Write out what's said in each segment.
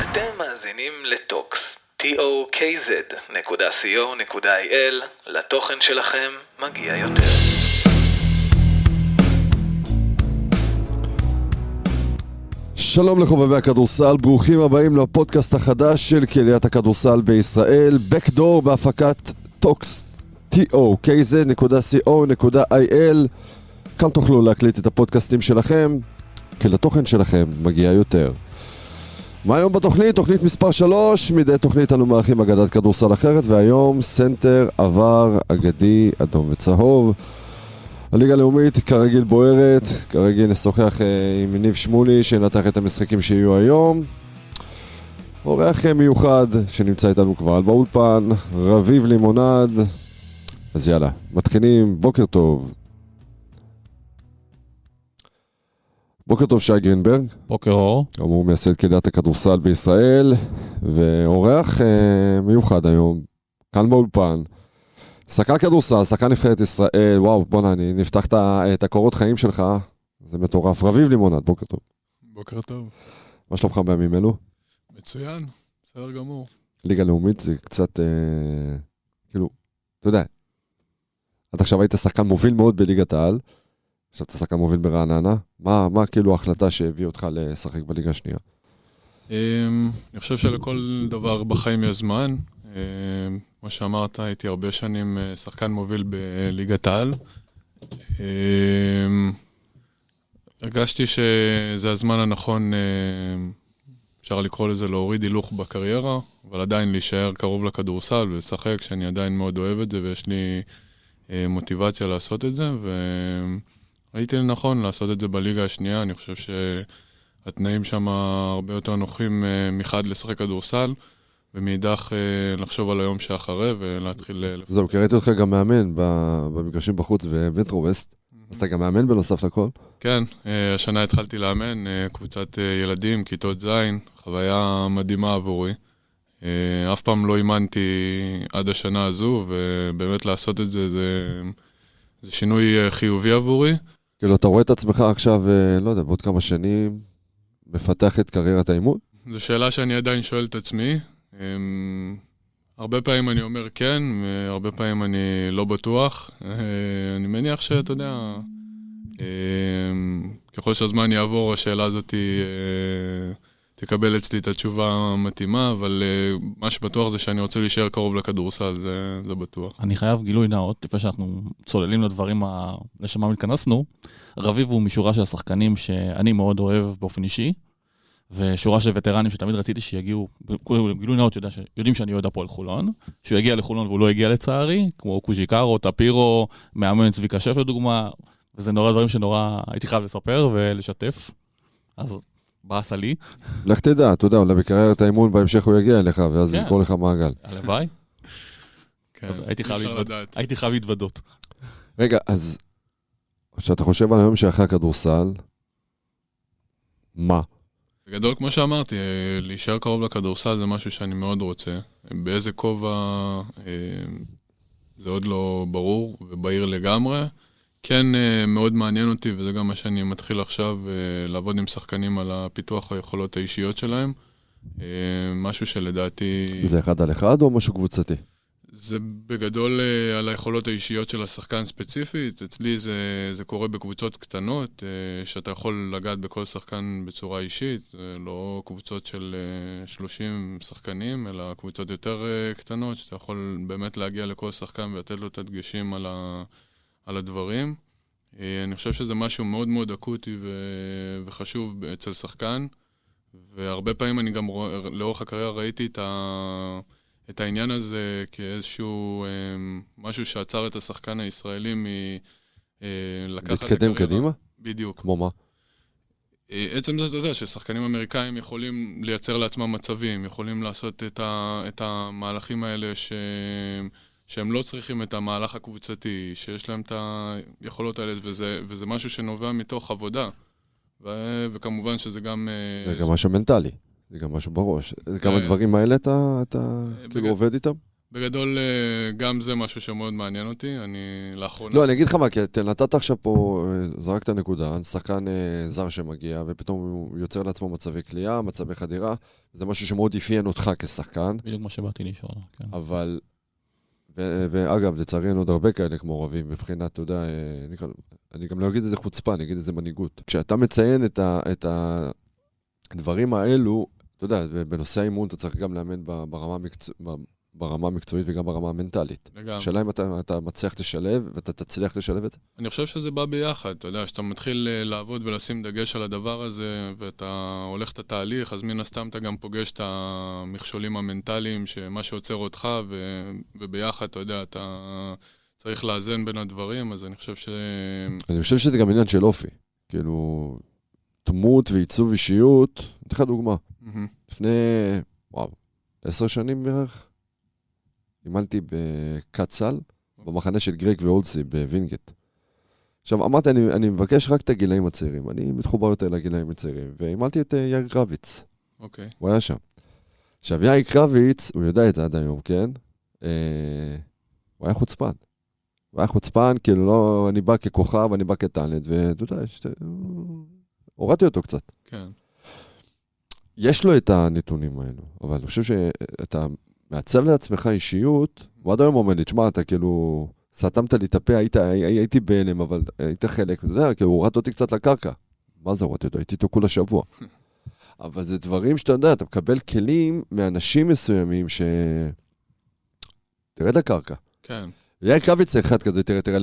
אתם מאזינים לטוקס, tokz.co.il, לתוכן שלכם מגיע יותר. שלום לחובבי הכדורסל, ברוכים הבאים לפודקאסט החדש של קהיליית הכדורסל בישראל, Backdoor בהפקת טוקס, tokz.co.il כאן תוכלו להקליט את הפודקאסטים שלכם, כי לתוכן שלכם מגיע יותר. מה היום בתוכנית? תוכנית מספר 3, מדי תוכנית אנו מארחים אגדת כדורסל אחרת, והיום סנטר עבר אגדי אדום וצהוב. הליגה הלאומית כרגיל בוערת, כרגיל נשוחח אה, עם ניב שמולי שינתח את המשחקים שיהיו היום. אורח אה, מיוחד שנמצא איתנו כבר באולפן, רביב לימונד. אז יאללה, מתחילים, בוקר טוב. בוקר טוב שי גרינברג, בוקר אור. כאמור מייסד קהילת הכדורסל בישראל, ואורח אה, מיוחד היום, כאן באולפן. שחקן כדורסל, שחקן נבחרת ישראל, וואו, בואנה, אני נפתח את הקורות חיים שלך, זה מטורף. רביב לימונד, בוקר טוב. בוקר טוב. מה שלומך בימים אלו? מצוין, בסדר גמור. ליגה לאומית זה קצת, אה, כאילו, אתה יודע, עד עכשיו היית שחקן מוביל מאוד בליגת העל, עכשיו אתה שחקן מוביל ברעננה, מה, מה כאילו ההחלטה שהביא אותך לשחק בליגה השנייה? אמ, אני חושב שלכל דבר בחיים יש זמן. אמ, כמו שאמרת, הייתי הרבה שנים אה, שחקן מוביל בליגת העל. אמ, הרגשתי שזה הזמן הנכון, אמ, אפשר לקרוא לזה להוריד הילוך בקריירה, אבל עדיין להישאר קרוב לכדורסל ולשחק, שאני עדיין מאוד אוהב את זה ויש לי אה, מוטיבציה לעשות את זה, וראיתי לנכון לעשות את זה בליגה השנייה, אני חושב שהתנאים שם הרבה יותר נוחים אה, מחד לשחק כדורסל, ומאידך אה, לחשוב על היום שאחרי ולהתחיל... אה, זהו, כי ראיתי אותך גם מאמן במגרשים בחוץ במטרו ווסט, אז אתה גם מאמן בנוסף לכל. כן, השנה התחלתי לאמן קבוצת ילדים, כיתות ז', חוויה מדהימה עבורי. אף פעם לא אימנתי עד השנה הזו, ובאמת לעשות את זה זה, זה שינוי חיובי עבורי. כאילו, אתה רואה את עצמך עכשיו, אה, לא יודע, בעוד כמה שנים, מפתח את קריירת האימון? זו שאלה שאני עדיין שואל את עצמי. אמ, הרבה פעמים אני אומר כן, והרבה פעמים אני לא בטוח. אה, אני מניח שאתה יודע, אמ, ככל שהזמן יעבור, השאלה הזאת אה, תקבל אצלי את התשובה המתאימה, אבל אה, מה שבטוח זה שאני רוצה להישאר קרוב לכדורסל, זה, זה בטוח. אני חייב גילוי נאות, לפני שאנחנו צוללים לדברים ה... לשם מה התכנסנו. רביב הוא משורה של השחקנים שאני מאוד אוהב באופן אישי, ושורה של וטרנים שתמיד רציתי שיגיעו, גילוי נאות יודע, יודעים שאני אוהד הפועל חולון, שהוא יגיע לחולון והוא לא הגיע לצערי, כמו קוז'יקרו, טפירו, מאמן צביקה שף לדוגמה, וזה נורא דברים שנורא הייתי חייב לספר ולשתף. אז באסה לי, לך תדע, אתה יודע, אולי בקריירת האימון בהמשך הוא יגיע אליך, ואז כן. יזכור לך מעגל. הלוואי, כן, חייב. הייתי חייב להתוודות. רגע, אז כשאתה חושב על היום שאחרי הכדורסל, מה? בגדול, כמו שאמרתי, אה, להישאר קרוב לכדורסל זה משהו שאני מאוד רוצה. באיזה כובע אה, זה עוד לא ברור ובהיר לגמרי. כן, אה, מאוד מעניין אותי, וזה גם מה שאני מתחיל עכשיו, אה, לעבוד עם שחקנים על הפיתוח היכולות האישיות שלהם. אה, משהו שלדעתי... זה אחד על אחד או משהו קבוצתי? זה בגדול על היכולות האישיות של השחקן ספציפית. אצלי זה, זה קורה בקבוצות קטנות, שאתה יכול לגעת בכל שחקן בצורה אישית. לא קבוצות של אה, 30 שחקנים, אלא קבוצות יותר קטנות, שאתה יכול באמת להגיע לכל שחקן ולתת לו את הדגשים על, ה, על הדברים. אה, אני חושב שזה משהו מאוד מאוד אקוטי ו, וחשוב אצל שחקן, והרבה פעמים אני גם רואה, לאורך הקריירה ראיתי את ה... את העניין הזה כאיזשהו אה, משהו שעצר את השחקן הישראלי מלקחת את להתקדם קדימה? בדיוק. כמו מה? אה, עצם זה, אתה יודע, ששחקנים אמריקאים יכולים לייצר לעצמם מצבים, יכולים לעשות את, ה, את המהלכים האלה ש, שהם לא צריכים את המהלך הקבוצתי, שיש להם את היכולות האלה, וזה, וזה משהו שנובע מתוך עבודה. ו, וכמובן שזה גם... אה, זה גם משהו מנטלי, זה גם משהו בראש. זה גם אה, הדברים האלה אתה אתה בגד- כאילו עובד איתם? בגדול, אה, גם זה משהו שמאוד מעניין אותי. אני לאחרונה... לא, אני אגיד לך מה, כי אתה נתת עכשיו פה, אה, זרקת נקודה, שחקן אה, זר שמגיע, ופתאום הוא יוצר לעצמו מצבי כליאה, מצבי חדירה, זה משהו שמאוד אפיין אותך כשחקן, בדיוק מה שבאתי לשאול, כן. אבל... ואגב, לצערי אין עוד הרבה כאלה כמו רביב, מבחינת, אתה יודע, אה, אני, אני גם לא אגיד את זה חוצפה, אני אגיד את זה מנהיגות. כשאתה מציין את, ה- את הדברים האלו, אתה יודע, בנושא האימון אתה צריך גם לאמן ברמה, המקצוע, ברמה המקצועית וגם ברמה המנטלית. לגמרי. השאלה אם אתה, אתה מצליח לשלב, ואתה תצליח לשלב את זה? אני חושב שזה בא ביחד, אתה יודע, כשאתה מתחיל אה, לעבוד ולשים דגש על הדבר הזה, ואתה הולך את התהליך, אז מן הסתם אתה גם פוגש את המכשולים המנטליים, שמה שעוצר אותך, ו... וביחד, אתה יודע, אתה צריך לאזן בין הדברים, אז אני חושב ש... אני חושב שזה גם עניין של אופי. כאילו, דמות ועיצוב אישיות, אני אתן לך דוגמה. מהמם. לפני, וואו, עשר שנים בערך, אימנתי בקצ"ל, במחנה של גרייק ואולסי בווינגייט. עכשיו, אמרתי, אני, אני מבקש רק את הגילאים הצעירים, אני מתחבר יותר לגילאים הצעירים, ואימנתי את אה, יאיר קרביץ, אוקיי. הוא היה שם. עכשיו, יאיר קרביץ, הוא יודע את זה עד היום, כן? אה, הוא היה חוצפן. הוא היה חוצפן, כאילו, לא, אני בא ככוכב, אני בא כטאלנט, ואתה יודע, שת... הורדתי אותו קצת. כן. יש לו את הנתונים האלו, אבל אני חושב שאתה מעצב לעצמך אישיות, הוא עד היום אומר לי, תשמע, אתה כאילו, סתמת לי את הפה, היית, הי- הייתי בהלם, אבל היית חלק, אתה יודע, כאילו, הורדת אותי קצת לקרקע. מה זה הורדתי אותו? הייתי איתו כולה שבוע. אבל זה דברים שאתה יודע, אתה מקבל כלים מאנשים מסוימים ש... תרד לקרקע. כן. יאיר קרביץ זה אחד כזה, תראה, תראה,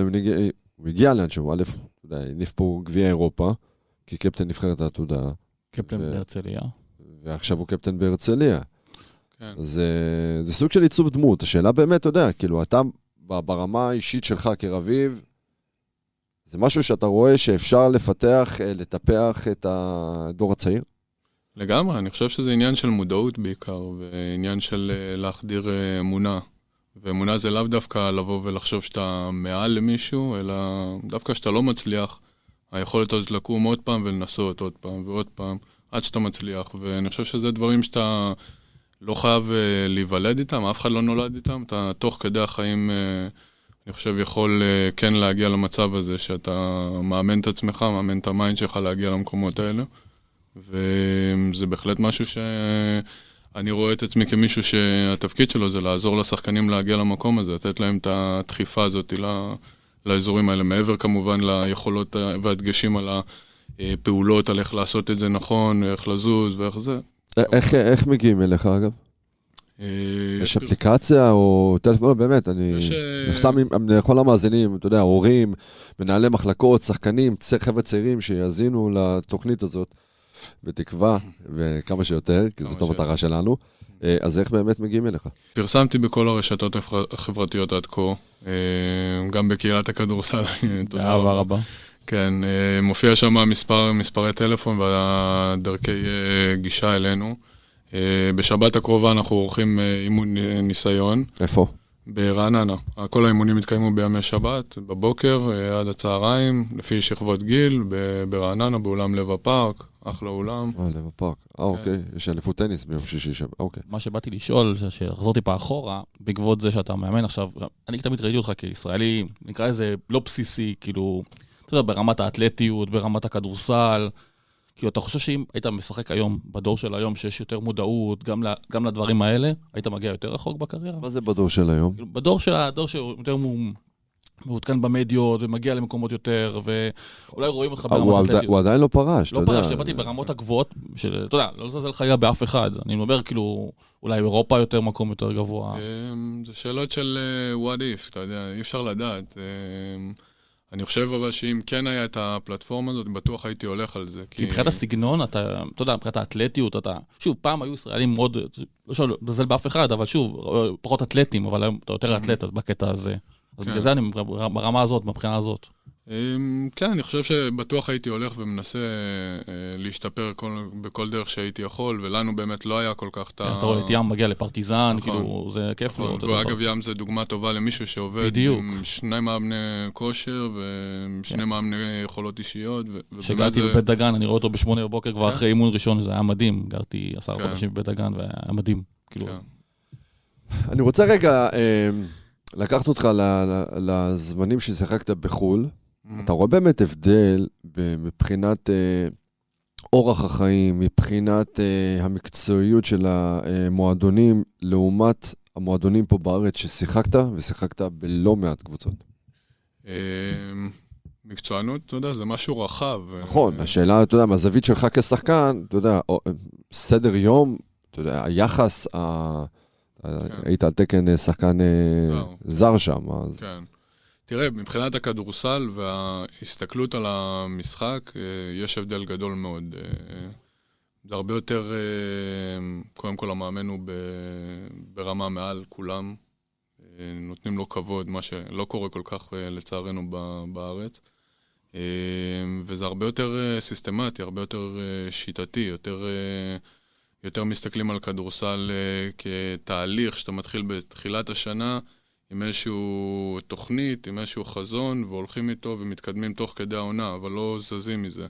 הוא הגיע- שהוא, א', הניף פה גביע אירופה, כקפטן נבחרת העתודה, קפטן בהרצליה. ועכשיו הוא קפטן בהרצליה. כן. זה, זה סוג של עיצוב דמות. השאלה באמת, אתה יודע, כאילו, אתה ברמה האישית שלך כרביב, זה משהו שאתה רואה שאפשר לפתח, אה, לטפח את הדור הצעיר? לגמרי, אני חושב שזה עניין של מודעות בעיקר, ועניין של אה, להחדיר אה, אמונה. ואמונה זה לאו דווקא לבוא ולחשוב שאתה מעל למישהו, אלא דווקא כשאתה לא מצליח, היכולת הזאת לקום עוד פעם ולנסות עוד פעם ועוד פעם, עד שאתה מצליח. ואני חושב שזה דברים שאתה לא חייב אה, להיוולד איתם, אף אחד לא נולד איתם. אתה תוך כדי החיים, אה, אני חושב, יכול אה, כן להגיע למצב הזה, שאתה מאמן את עצמך, מאמן את ה mind שלך להגיע למקומות האלה. וזה בהחלט משהו שאני רואה את עצמי כמישהו שהתפקיד שלו זה לעזור לשחקנים להגיע למקום הזה, לתת להם את הדחיפה הזאת ל- לאזורים האלה, מעבר כמובן ליכולות והדגשים על הפעולות, על איך לעשות את זה נכון, איך לזוז ואיך זה. א- איך, איך מגיעים אליך, אגב? אה, יש אפליקציה או טלפון? לא, באמת, אני... אה, שם עם- לכל המאזינים, אתה יודע, הורים, מנהלי מחלקות, שחקנים, חבר'ה צעירים שיאזינו לתוכנית הזאת, בתקווה, וכמה שיותר, כי זאת. המטרה שלנו. אה, אז איך באמת מגיעים אליך? פרסמתי בכל הרשתות החבר- החברתיות עד כה, אה, גם בקהילת הכדורסל, תודה באהבה רבה. רבה. כן, אה, מופיע שם מספר, מספרי טלפון ודרכי אה, גישה אלינו. אה, בשבת הקרובה אנחנו עורכים אימון ניסיון איפה? ברעננה. כל האימונים יתקיימו בימי שבת, בבוקר עד הצהריים, לפי שכבות גיל, ברעננה, באולם לב הפארק, אחלה אולם. אה, לב הפארק. כן. אה, אוקיי, יש אליפות טניס ביום שישי שם, אוקיי. מה שבאתי לשאול, ש- שלחזור טיפה אחורה, בעקבות זה שאתה מאמן עכשיו, אני תמיד ראיתי אותך כישראלי, נקרא לזה לא בסיסי, כאילו, אתה יודע, ברמת האתלטיות, ברמת הכדורסל. כאילו, אתה חושב שאם היית משחק היום, בדור של היום, שיש יותר מודעות, גם, ל, גם לדברים האלה, היית מגיע יותר רחוק בקריירה? מה זה בדור של היום? כאילו, בדור של הדור שהוא יותר מו- מעודכן במדיות, ומגיע למקומות יותר, ואולי רואים אותך אה, ברמת עדי- אתלטיות. הוא עדיין לא פרש, אתה לא יודע. פרשתי, באתי ברמות הגבוהות, של, אתה יודע, לא לזלזל חלילה באף אחד. אני מדבר כאילו, אולי אירופה יותר מקום יותר גבוה. אמ, זה שאלות של אה, what if, אתה יודע, אי אפשר לדעת. אני חושב אבל שאם כן היה את הפלטפורמה הזאת, בטוח הייתי הולך על זה. כי מבחינת הסגנון, אתה, אתה יודע, מבחינת האתלטיות, אתה... שוב, פעם היו ישראלים מאוד, לא שאני מזלזל באף אחד, אבל שוב, פחות אתלטים, אבל היום אתה יותר אתלט בקטע הזה. אז כן. בגלל זה אני ברמה הזאת, מבחינה הזאת. אמ, כן, אני חושב שבטוח הייתי הולך ומנסה אה, להשתפר כל, בכל דרך שהייתי יכול, ולנו באמת לא היה כל כך את ה... אתה רואה את ים מגיע לפרטיזן, נכון. כאילו, זה כיף לו. נכון, ואגב, ים זה דוגמה טובה למישהו שעובד בדיוק. עם שני מאמני כושר ושני כן. מאמני יכולות אישיות. כשגרתי זה- בבית דגן, אני רואה אותו בשמונה בבוקר כבר כן. אחרי אימון ראשון, זה היה מדהים. גרתי עשרה כן. חודשים בבית דגן והיה מדהים. כאילו, כן. אני רוצה רגע אה, לקחת אותך לזמנים ששיחקת בחו"ל. אתה רואה באמת הבדל מבחינת אה, אורח החיים, מבחינת אה, המקצועיות של המועדונים, לעומת המועדונים פה בארץ ששיחקת, ושיחקת בלא מעט קבוצות. אה, מקצוענות, אתה יודע, זה משהו רחב. נכון, אה, השאלה, אתה יודע, מהזווית שלך כשחקן, אתה יודע, או- סדר יום, אתה יודע, היחס, ה- היית על תקן אה, שחקן אה. זר שם, אז... כן. תראה, מבחינת הכדורסל וההסתכלות על המשחק, אה, יש הבדל גדול מאוד. אה, זה הרבה יותר, אה, קודם כל המאמן הוא ברמה מעל כולם. נותנים לו כבוד, מה שלא קורה כל כך לצערנו בארץ. וזה הרבה יותר סיסטמטי, הרבה יותר שיטתי, יותר, יותר מסתכלים על כדורסל כתהליך שאתה מתחיל בתחילת השנה. עם איזשהו תוכנית, עם איזשהו חזון, והולכים איתו ומתקדמים תוך כדי העונה, אבל לא זזים מזה.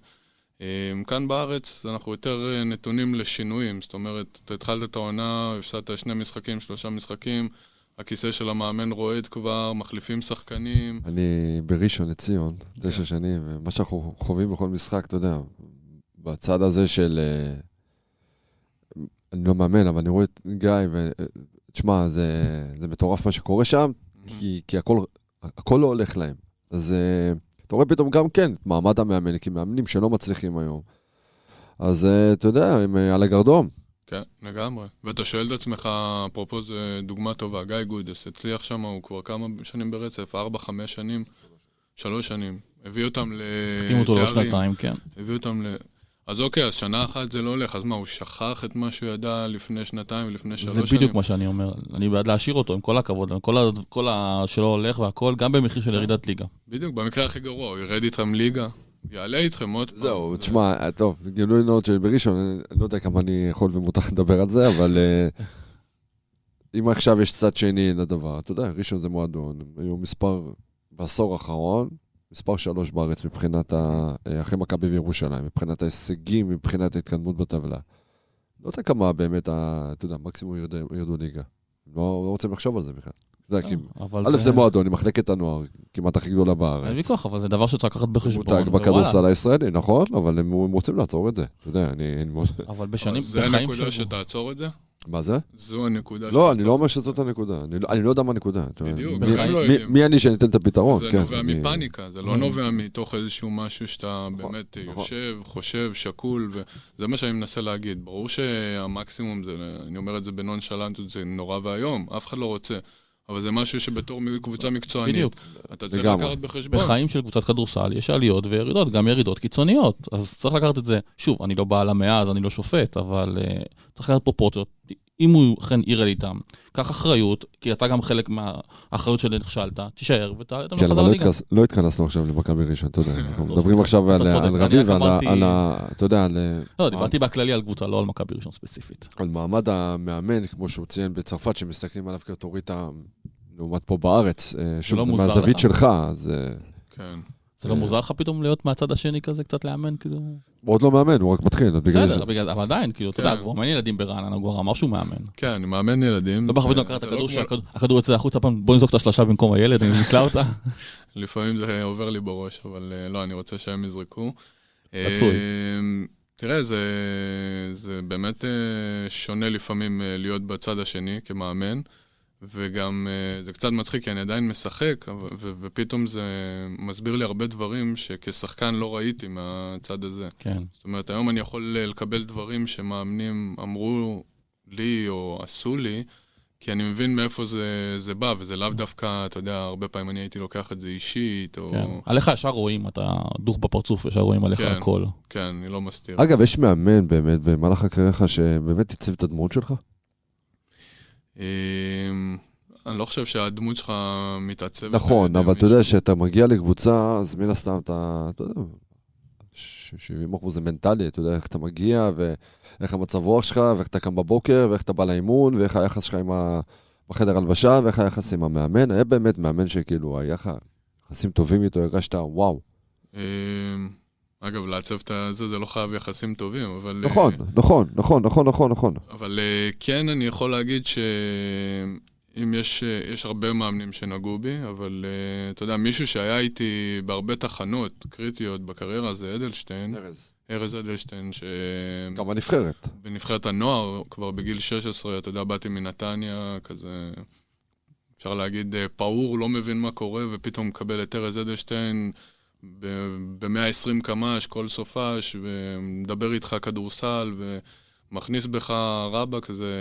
אה, כאן בארץ אנחנו יותר אה, נתונים לשינויים, זאת אומרת, אתה התחלת את העונה, הפסדת שני משחקים, שלושה משחקים, הכיסא של המאמן רועד כבר, מחליפים שחקנים. אני בראשון לציון, כן. תשע שנים, ומה שאנחנו חווים בכל משחק, אתה יודע, בצד הזה של... אה, אני לא מאמן, אבל אני רואה את גיא. אה, תשמע, זה, זה מטורף מה שקורה שם, כי, כי הכל, הכל לא הולך להם. אז אה, אתה רואה פתאום גם כן את מעמד המאמן, כי מאמנים שלא מצליחים היום. אז אה, אתה יודע, הם אה, על הגרדום. כן, לגמרי. ואתה שואל את עצמך, אפרופו זו דוגמה טובה, גיא גודס הצליח שם, הוא כבר כמה שנים ברצף, ארבע, חמש שנים, שלוש שנים. הביא אותם החתימו אותו לעוד לתארים. כן. הביא אותם ל... אז אוקיי, אז שנה אחת זה לא הולך, אז מה, הוא שכח את מה שהוא ידע לפני שנתיים ולפני שלוש זה שנים? בדיוק מה שאני אומר. אני בעד להשאיר אותו, עם כל הכבוד, עם כל ה- כל ה... שלא הולך והכל, גם במחיר של ירידת ליגה. בדיוק, במקרה הכי גרוע, הוא ירד איתם ליגה, יעלה איתכם עוד פעם. זהו, זה- תשמע, טוב, גילוי נאות של בראשון, אני לא יודע כמה אני יכול ומותר לדבר על זה, אבל אה, אם עכשיו יש צד שני לדבר, אתה יודע, ראשון זה מועדון, היו מספר, בעשור האחרון, מספר שלוש בארץ מבחינת, ה- אה, אחרי מכבי וירושלים, מבחינת ההישגים, מבחינת ההתקדמות בטבלה. לא יודע כמה באמת, אתה יודע, מקסימום ירדו ליגה. לא, לא רוצים לחשוב על זה בכלל. כי אבל א', זה מועדון עם מחלקת הנוער, כמעט הכי גדולה בארץ. אין ויכוח, אבל זה דבר שצריך לקחת בחשבון. מותג. בכדורסל הישראלי, נכון? אבל הם רוצים לעצור את זה. אתה יודע, אני... אבל בשנים, זה בחיים הנקודה של... שתעצור את זה? מה זה? זו הנקודה לא, אני. לא אומר שזאת הנקודה. אני לא- אני לא יודע מה הנקודה. בדיוק, הם לא יודעים. מי אני שניתן את הפתרון? זה כן, נובע אני- מפאניקה, זה לא נובע מתוך איזשהו משהו שאתה נכון, באמת נכון. יושב, חושב, שקול, וזה מה שאני מנסה להגיד. ברור שהמקסימום, זה, אני אומר את זה בנונשלנטות, זה נורא ואיום, אף אחד לא רוצה. אבל זה משהו שבתור קבוצה מקצוענית, בדיוק. אתה צריך לגמרי. לקחת בחשבון. בחיים של קבוצת כדורסל יש עליות וירידות, גם ירידות קיצוניות. אז צריך לקחת את זה, שוב, אני לא בעל המאה, אז אני לא שופט, אבל uh, צריך לקחת פרופורציות. אם הוא אכן ירד איתם, קח אחריות, כי אתה גם חלק מהאחריות של נכשלת, תישאר ותעלה אותנו כן, אבל לא. התכנס- לא התכנסנו עכשיו למכבי ראשון, אתה יודע. אנחנו לא, מדברים. עכשיו על רביב ועל ה- אמרתי- על ה... אתה יודע, על- לא, דיברתי בכללי על קבוצה, לא על מכבי ראשון ספציפית. על מעמד המאמן, כמו שהוא ציין בצרפת, שמסתכלים עליו כאוטוריטה לעומת פה בארץ. אה, שוב, לא זה מהזווית לך? שלך, אז... אה, כן. זה לא מוזר לך פתאום להיות מהצד השני כזה, קצת לאמן, כאילו? הוא עוד לא מאמן, הוא רק מתחיל, אז בגלל זה. בסדר, אבל עדיין, כאילו, אתה יודע, כן. הוא מאמן ילדים ברעננה, הוא כבר אמר שהוא מאמן. כן, אני מאמן ילדים. לא בכוונה אה, לקחת את הכדור, שהכדור יוצא החוצה פעם, בוא נזרוק את השלושה במקום הילד, אני נתלה אותה. לפעמים זה עובר לי בראש, אבל אה, לא, אני רוצה שהם יזרקו. רצוי. אה, תראה, זה, זה באמת אה, שונה לפעמים אה, להיות בצד השני כמאמן, וגם אה, זה קצת מצחיק, כי אני עדיין משחק, ו- ופתאום זה מסביר לי הרבה דברים שכשחקן לא ראיתי מהצד הזה. כן. זאת אומרת, היום אני יכול אה, לקבל דברים שמאמנים אמרו לי או עשו לי, כי אני מבין מאיפה זה, זה בא, וזה לאו דווקא, אתה יודע, הרבה פעמים אני הייתי לוקח את זה אישית, או... כן. עליך ישר רואים, אתה דוך בפרצוף, ישר רואים עליך כן. הכל. כן, אני לא מסתיר. אגב, יש מאמן באמת במהלך הקריירה שלך שבאמת עיצב את הדמות שלך? אמ, אני לא חושב שהדמות שלך מתעצבת. נכון, אבל אתה יודע. כשאתה מגיע לקבוצה, אז מן הסתם אתה, אתה יודע, 70 אחוז זה מנטלי, אתה יודע איך אתה מגיע, ואיך המצב רוח שלך, ואיך אתה קם בבוקר, ואיך אתה בא לאימון, ואיך היחס שלך עם ה... בחדר הלבשה, ואיך היחס עם המאמן. היה באמת מאמן שכאילו, היה לך יחסים טובים איתו, הרגשת, וואו. אגב, לעצב את זה, זה לא חייב יחסים טובים, אבל... אה, נכון, נכון, נכון, נכון, נכון, נכון. אבל אה, כן, אני יכול להגיד שאם יש, אה, יש הרבה מאמנים שנגעו בי, אבל אתה יודע, מישהו שהיה איתי בהרבה תחנות קריטיות בקריירה זה אדלשטיין, ארז אדלשטיין, ש... גם בנבחרת. בנבחרת הנוער, כבר בגיל 16, אתה יודע, באתי מנתניה, כזה, אפשר להגיד, פעור, לא מבין מה קורה, ופתאום מקבל את ארז אדלשטיין ב-120 קמ"ש, כל סופש, ומדבר איתך כדורסל, ומכניס בך רבאק, זה,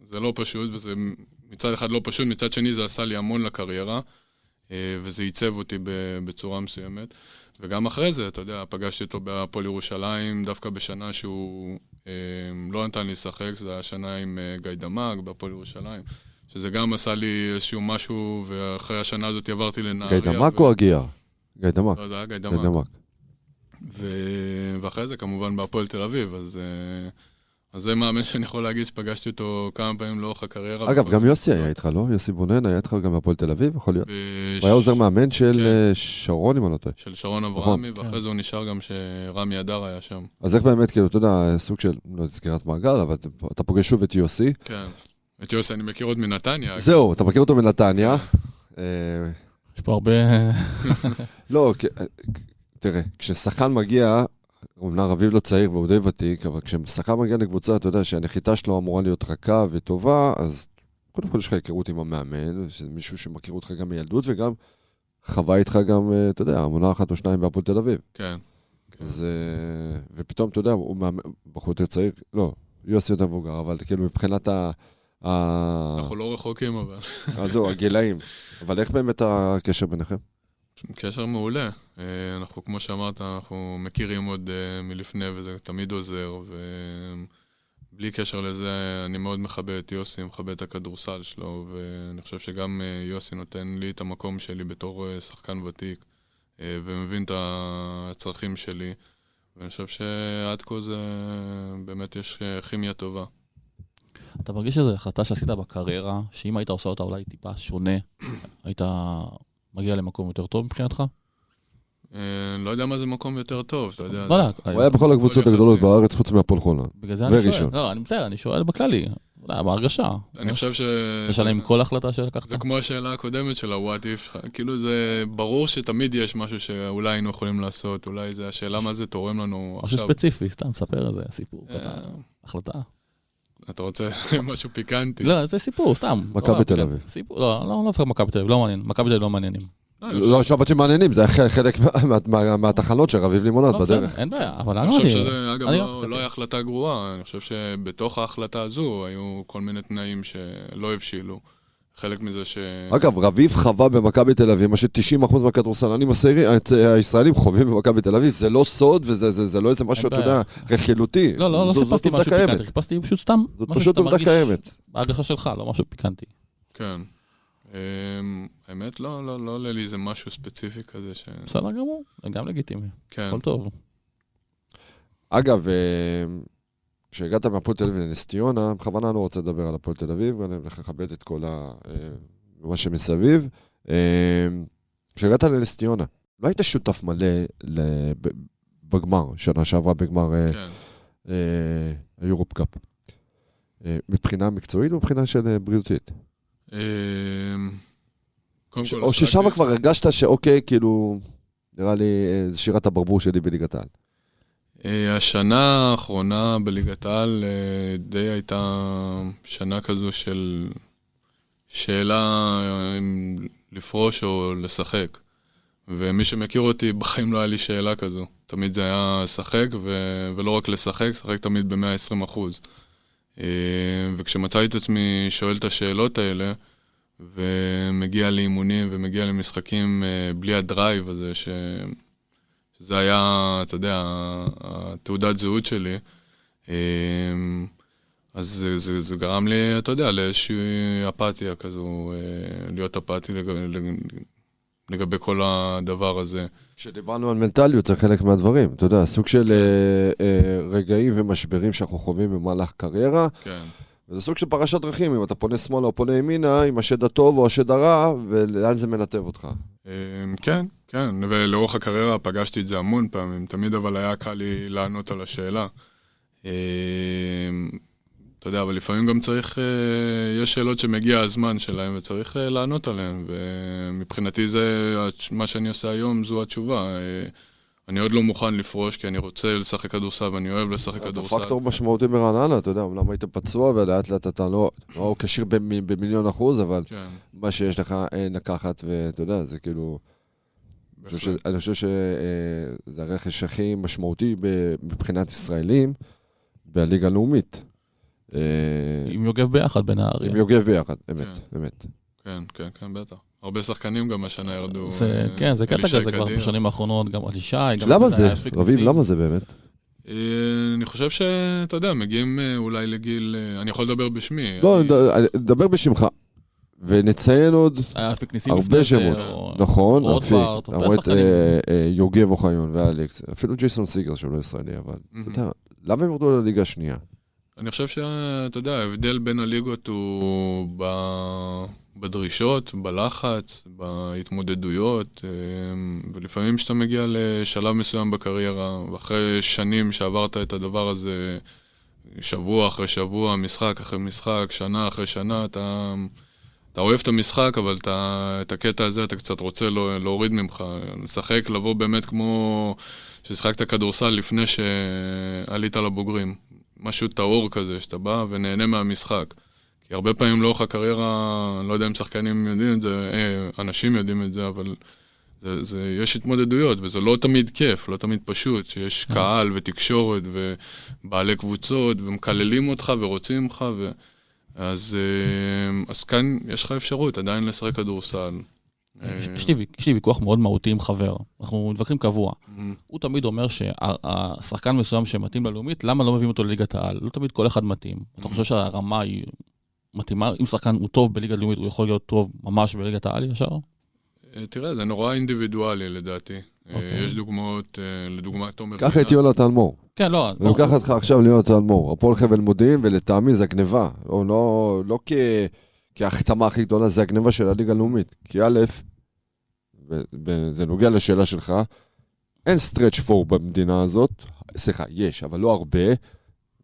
זה לא פשוט, וזה מצד אחד לא פשוט, מצד שני זה עשה לי המון לקריירה, אה, וזה עיצב אותי בצורה מסוימת. וגם אחרי זה, אתה יודע, פגשתי אותו בהפועל ירושלים, דווקא בשנה שהוא אה, לא נתן לי לשחק, זו הייתה שנה עם אה, גיא דמאג בהפועל ירושלים, שזה גם עשה לי איזשהו משהו, ואחרי השנה הזאת עברתי לנהריה. גיא דמאג או הגיאר? גיא דמאג. לא גיא גיא דמאג. דמאג. ו... ואחרי זה כמובן בהפועל תל אביב, אז, אה, אז זה מאמן שאני יכול להגיד שפגשתי אותו כמה פעמים לאורך הקריירה. אגב, גם יוסי היה איתך, לא? יוסי בונן היה איתך גם בהפועל תל אביב, יכול להיות. בש- הוא היה עוזר מאמן של כן. אה, שרון, אם אני לא טועה. של שרון נכון. אברהמי, ואחרי זה הוא נשאר גם שרמי אדר היה שם. אז איך באמת, כאילו, אתה יודע, סוג של, לא סגירת מעגל, אבל אתה- אתה פוגש שוב את יוסי. כן. את יוסי אני מכיר עוד מנתניה. זהו, אתה מכיר אותו מנתניה. יש פה הרבה... לא, תראה, כששחקן מגיע, אומנם רביב לא צעיר והוא די ותיק, אבל כששחקן מגיע לקבוצה, אתה יודע שהנחיתה שלו אמורה להיות רכה וטובה, אז קודם כל יש לך היכרות עם המאמן, שזה מישהו שמכיר אותך גם מילדות, וגם חווה איתך גם, אה, אתה יודע, עונה אחת או שניים בהפועל תל אביב. כן. אז... אה, ופתאום, אתה יודע, הוא מאמן, בחור יותר צעיר, לא, יוסי יותר מבוגר, אבל כאילו מבחינת ה... ה- אנחנו לא רחוקים, אבל אז זהו, הגילאים. אבל איך באמת הקשר ביניכם? קשר מעולה. אה, אנחנו, כמו שאמרת, אנחנו מכירים עוד אה, מלפני, וזה תמיד עוזר, ובלי קשר לזה, אני מאוד מכבד את יוסי, מכבד את הכדורסל שלו, ואני חושב שגם אה, יוסי נותן לי את המקום שלי בתור אה, שחקן ותיק, אה, ומבין את הצרכים שלי, ואני חושב שעד כה זה באמת יש אה, כימיה טובה. אתה מרגיש שזו החלטה שעשית בקריירה, שאם היית עושה אותה אולי טיפה שונה, היית מגיע למקום יותר טוב מבחינתך? אה, לא יודע מה זה מקום יותר טוב, אתה יודע. לא יודע, הוא היה בכל הקבוצות הכל הגדולות. בארץ, חוץ מהפועל חולון. בגלל זה אני שואל. לא, אני בסדר, אני שואל בכללי. לא יודע, בהרגשה. אני חושב ש... יש עליהם כל החלטה שלקחת? זה כמו השאלה הקודמת של ה-what if, כאילו זה ברור שתמיד יש משהו שאולי היינו יכולים לעשות, אולי זה השאלה מה זה תורם לנו משהו עכשיו. ספציפי, סתם ספר איזה סיפור אה, קטן, החלטה. אתה רוצה משהו פיקנטי? לא, זה סיפור, סתם. מכבי לא, תל כן, אביב. סיפור, לא, לא, לא דווקא מכבי תל אביב, לא מעניין. מכבי תל אביב לא מעניינים. לא, אני חושב- לא שמעתי מעניינים, זה היה חלק מה- מה- מה- מהתחנות של רביב לימונד לא, בדרך. אין בעיה, אבל אני חושב לא שזה, אגב, לא לא- לא היה החלטה גרועה, אני חושב שבתוך ההחלטה הזו היו כל מיני תנאים שלא הבשילו. חלק מזה ש... אגב, רביב חווה במכבי תל אביב, מה ש-90% מהכדורסלנים הצ- הישראלים חווים במכבי תל אביב, זה לא סוד וזה זה- זה לא איזה משהו, אתה יודע, רכילותי. לא, לא, לא חיפשתי משהו קיימת. פיקנטי, חיפשתי פשוט סתם זאת משהו פשוט שאתה עובדה מרגיש קיימת. בהרגשה שלך, לא משהו פיקנטי. כן. אמ, האמת, לא, לא, לא עולה לי איזה משהו ספציפי כזה ש... בסדר גמור, זה גם לגיטימי, כן. הכל טוב. אגב, אה, כשהגעת מהפועל תל אביב לנס ציונה, בכוונה אני לא רוצה לדבר על הפועל תל אביב, ואני הולך לכבד את כל ה... אה, מה שמסביב. אה, כשהגעת לנס ציונה, לא היית שותף מלא בגמר, שנה שעברה בגמר אה, כן. היורופ קאפ. מבחינה מקצועית או מבחינה של בריאותית? או ששם כבר הרגשת שאוקיי, כאילו, נראה לי זה שירת הברבור שלי בליגת העל. אה, השנה האחרונה בליגת העל אה, די הייתה שנה כזו של שאלה אה, אם לפרוש או לשחק. ומי שמכיר אותי, בחיים לא היה לי שאלה כזו. תמיד זה היה לשחק, ו- ולא רק לשחק, לשחק תמיד ב-120 אחוז. וכשמצאתי את עצמי שואל את השאלות האלה, ומגיע לאימונים ומגיע למשחקים בלי הדרייב הזה, ש... שזה היה, אתה יודע, התעודת זהות שלי. אמ, אז זה, זה, זה גרם לי, אתה יודע, לאיזושהי אפתיה כזו, אה, להיות אפתי לגבי, לגבי כל הדבר הזה. כשדיברנו על מנטליות, זה חלק מהדברים. אתה יודע, סוג של אה, אה, רגעים ומשברים שאנחנו חווים במהלך קריירה, כן, וזה סוג של פרשת דרכים, אם אתה פונה שמאלה או פונה ימינה, עם השד הטוב או השד הרע, ולאן זה מנתב אותך. אמ, כן, כן, ולאורך הקריירה פגשתי את זה המון פעמים, תמיד אבל היה קל לי לענות על השאלה. אמ, אתה יודע, אבל לפעמים גם צריך, אה, יש שאלות שמגיע הזמן שלהם וצריך אה, לענות עליהן, ומבחינתי זה, מה שאני עושה היום זו התשובה. אה, אני עוד לא מוכן לפרוש כי אני רוצה לשחק כדורסל ואני אוהב לשחק אתה כדורסל. פקטור משמעותי ברעננה, אתה יודע, אומנם היית פצוע ולאט לאט אתה לא לא כשיר במ- במיליון אחוז, אבל כן, מה שיש לך אין לקחת, ואתה יודע, זה כאילו... אני חושב בהחלט. ש- אני חושב שזה הרכש הכי משמעותי ב- מבחינת ישראלים בליגה הלאומית. אה, עם יוגב ביחד בנהריה. עם יוגב ביחד, אמת, כן. אמת. כן, כן, כן, בטח. הרבה שחקנים גם השנה ירדו. זה, אה, כן, זה קטע כזה כבר. בשנים האחרונות, גם אלישי, גם... למה זה? רביב. למה זה באמת? אה, אני חושב שאתה יודע, מגיעים אה, אולי לגיל... אני יכול לדבר בשמי. לא, נדבר בשמך. ונציין עוד הרבה שמות. נכון, אפיק, אה, יוגב אוחיון ואלכס, אפילו ג'ייסון סיגר שהוא לא ישראלי, אבל. אתה יודע, למה הם ירדו לליגה השנייה? אני חושב שאתה יודע, ההבדל בין הליגות הוא ב... בדרישות, בלחץ, בהתמודדויות, אה, ולפעמים כשאתה מגיע לשלב מסוים בקריירה, ואחרי שנים שעברת את הדבר הזה, שבוע אחרי שבוע, משחק אחרי משחק, שנה אחרי שנה, אתה, אתה אוהב את המשחק, אבל אתה, את הקטע הזה אתה קצת רוצה לא, להוריד ממך. לשחק, לבוא באמת כמו ששיחקת כדורסל לפני שעלית לבוגרים. משהו טהור כזה, שאתה בא ונהנה מהמשחק. כי הרבה פעמים לאורך הקריירה, אני לא יודע אם שחקנים יודעים את זה, אה, אנשים יודעים את זה, אבל זה, זה, יש התמודדויות, וזה לא תמיד כיף, לא תמיד פשוט, שיש קהל ותקשורת ובעלי קבוצות, ומקללים אותך ורוצים ממך, ו... אז, אה, אז כאן יש לך אפשרות עדיין לשחק כדורסל. אה, יש לי, יש לי ויכוח מאוד מהותי עם חבר, אנחנו מתווכחים קבוע. מ, הוא תמיד אומר שהשחקן מסוים שמתאים ללאומית, למה לא מביאים אותו לליגת העל? לא תמיד כל אחד מתאים. אתה חושב שהרמה היא מתאימה? אם שחקן הוא טוב בליגה לאומית, הוא יכול להיות טוב ממש בליגת העל ישר? אה, תראה, זה נורא אינדיבידואלי לדעתי. אה, אוקיי. יש דוגמאות, אה, לדוגמת תומר קח את יונתן מור. כן, לא. אני לוקח אותך עכשיו ליונתן מור. הפועל חבל מודיעין, ולטעמי זה גניבה. או לא, לא כ... כהחתמה הכי גדולה, זה הגניבה של הליגה הלאומית. כי א', זה נוגע לשאלה שלך, אין סטרץ' פור במדינה הזאת. סליחה, יש, אבל לא הרבה.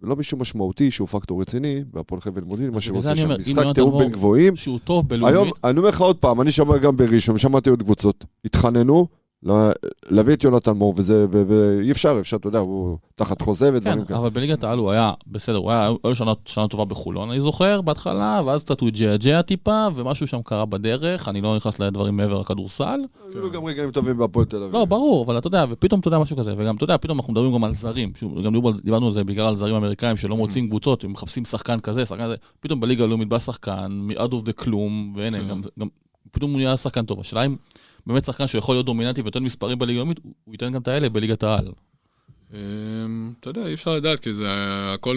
ולא מישהו משמעותי שהוא פקטור רציני, והפועל חבל מודיעין, מה עושה אני שם, משחק תיאום בין גבוהים. שהוא טוב היום, בלאומית, אני אומר לך עוד פעם, אני שומע גם בראשון, שמעתי עוד קבוצות, התחננו להביא את יונתן מור, וזה, ואי אפשר, אפשר, אתה יודע, הוא תחת חוזה ודברים כן, כאלה. אבל בליגת העל הוא היה בסדר, הוא היה היו שנה, שנה טובה בחולון, אני זוכר, בהתחלה, ואז קצת הוא ג'עג'ע טיפה, ומשהו שם קרה בדרך, אני לא נכנס לדברים מעבר לכדורסל. היו גם רגעים טובים בהפועל תל אביב. לא, ברור, אבל אתה יודע, ופתאום אתה יודע משהו כזה, וגם, אתה יודע, פתאום אנחנו מדברים גם על זרים, גם דיברנו על- זה בעיקר על זרים אמריקאים שלא מוצאים קבוצות, הם מחפשים שחקן כזה, שחקן כזה, פתאום בליגה הלאומית בא שחקן, מ-out of the כלום, והנה, כן. גם, גם, פתאום הוא נהיה שחקן טוב. השאלה אם באמת שחקן שיכול להיות דומיננטי ונותן מספרים בליגה הלאומית, הוא ייתן גם את האלה בליגת העל. אמ, אתה יודע, אי אפשר לדעת, כי זה הכל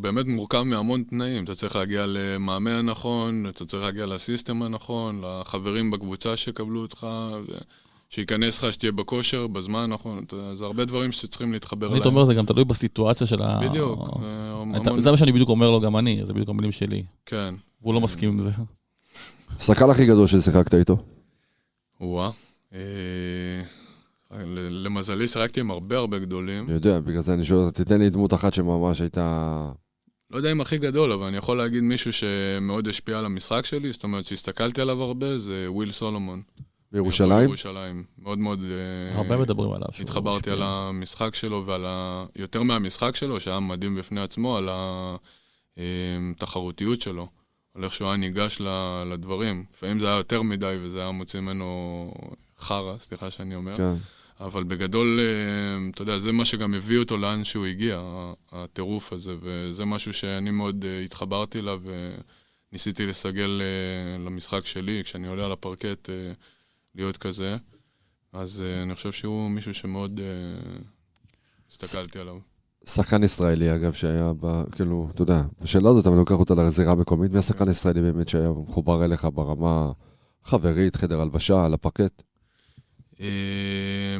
באמת מורכב מהמון תנאים. אתה צריך להגיע למאמן הנכון, אתה צריך להגיע לסיסטם הנכון, לחברים בקבוצה שיקבלו אותך, שייכנס לך, שתהיה בכושר, בזמן הנכון. זה הרבה דברים שצריכים להתחבר אני אומר, זה גם תלוי בסיטואציה של ה... בדיוק. אה, זה מה שאני בדיוק אומר לו גם אני, זה בדיוק המילים שלי. כן. והוא לא מסכים עם זה. השחקן הכי גדול ששיחקת איתו. וואה. אה, ל- למזלי, שיחקתי עם הרבה הרבה גדולים. אני יודע, בגלל זה אני שואל, תיתן לי דמות אחת שממש הייתה... לא יודע אם הכי גדול, אבל אני יכול להגיד מישהו שמאוד השפיע על המשחק שלי, זאת אומרת שהסתכלתי עליו הרבה, זה וויל סולומון. בירושלים. בירושלים. מאוד מאוד... אה, הרבה מדברים עליו. התחברתי. על המשחק שלו ועל ה... יותר מהמשחק שלו, שהיה מדהים בפני עצמו, על התחרותיות שלו, על איך שהוא היה ניגש לדברים. לפעמים זה היה יותר מדי וזה היה מוציא ממנו חרא, סליחה שאני אומר. כן. אבל בגדול, אה, אתה יודע, זה מה שגם הביא אותו לאן שהוא הגיע, הטירוף הזה, וזה משהו שאני מאוד אה, התחברתי אליו וניסיתי לסגל אה, למשחק שלי, כשאני עולה על הפרקט, להיות כזה. אז אני חושב שהוא מישהו שמאוד הסתכלתי עליו. שחקן ישראלי, אגב, שהיה ב... כאילו, אתה יודע, בשאלה הזאת אני לוקח אותה לזירה המקומית, מי השחקן הישראלי באמת שהיה מחובר אליך ברמה חברית, חדר הלבשה, על הפרקט? אה,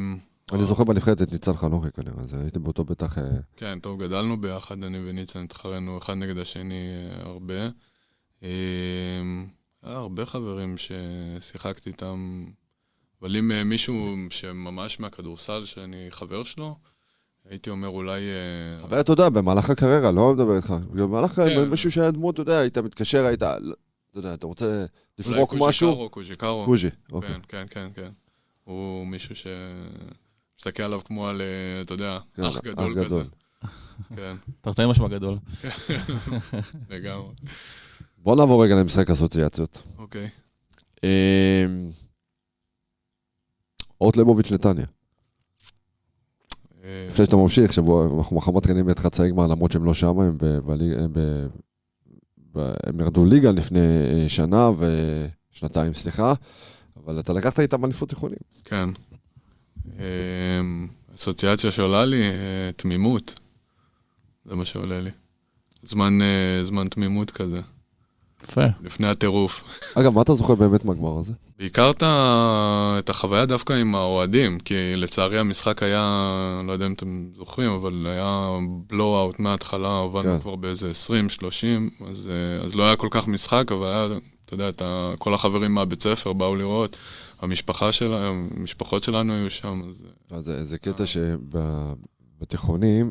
אני זוכר בנבחרת את ניצן חנוכי כנראה, אז הייתם באותו בטח... אה, כן, טוב, גדלנו ביחד, אני וניצן התחרנו אחד נגד השני אה, הרבה. אה, היה הרבה חברים ששיחקתי איתם, אבל אם אה, מישהו שממש מהכדורסל, שאני חבר שלו, הייתי אומר אולי... אה, אבל אתה יודע, במהלך הקריירה, לא מדבר איתך, במהלך כן. מישהו שהיה דמות, אתה יודע, היית מתקשר, היית, אתה יודע, אתה רוצה אולי לפרוק משהו? קוז'יקרו, קוז'יקרו. קוז'י, אוקיי. כן, כן, כן, כן. הוא מישהו ש... מסתכל עליו כמו על, אה, אתה יודע, כן, אח גדול כזה. גדול. כן, תרתי משמע גדול. לגמרי. בוא נעבור רגע למשחק אסוציאציות. אוקיי. אמ, אורט ליבוביץ' נתניה. לפני שאתה ממשיך, שבוע, אנחנו מחר מתחילים את חצאי גמר, למרות שהם לא שם, הם, הם ירדו ליגה לפני אה, שנה ושנתיים, סליחה, אבל אתה לקחת איתם אליפות תיכונים. כן. אמ, אסוציאציה שעולה לי, אה, תמימות. זה מה שעולה לי. זמן, אה, זמן תמימות כזה, יפה. לפני הטירוף. אגב, מה אתה זוכר באמת מהגמר הזה? בעיקר את החוויה דווקא עם האוהדים, כי לצערי המשחק היה, לא יודע אם אתם זוכרים, אבל היה בלואו-אוט מההתחלה, הובלנו כן. כבר באיזה 20-30, אז, אה, אז לא היה כל כך משחק, אבל היה, אתה יודע, את ה- כל החברים מהבית ספר באו לראות, המשפחה שלהם, המשפחות שלנו היו שם, אז אה, אז זה, זה קטע שבתיכונים,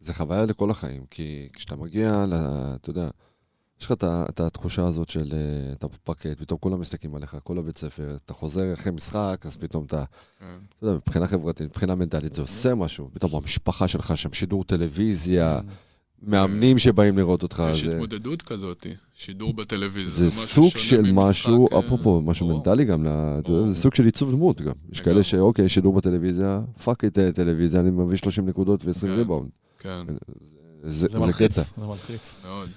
זה חוויה לכל החיים, כי כשאתה מגיע, אתה יודע, יש לך את התחושה הזאת של אה, אתה בפרקט, פתאום כולם מסתכלים עליך, כל הבית ספר, אתה חוזר אחרי משחק, אז פתאום אתה, כן. אתה יודע, מבחינה חברתית, מבחינה מנטלית, זה עושה משהו. פתאום המשפחה שלך שם, שידור טלוויזיה, מאמנים שבאים לראות אותך. יש התמודדות כזאת, שידור בטלוויזיה, זה סוג של משהו, אה, אפרופו, משהו. מנטלי גם. זה סוג של עיצוב דמות גם. יש כאלה. שאוקיי, שידור בטלוויזיה, fuck את טלוויזיה, אני מביא 30 נקודות ו-20 כן. ריבאונד. כן, זה מלחיץ, קטע. זה מלחיץ. מאוד.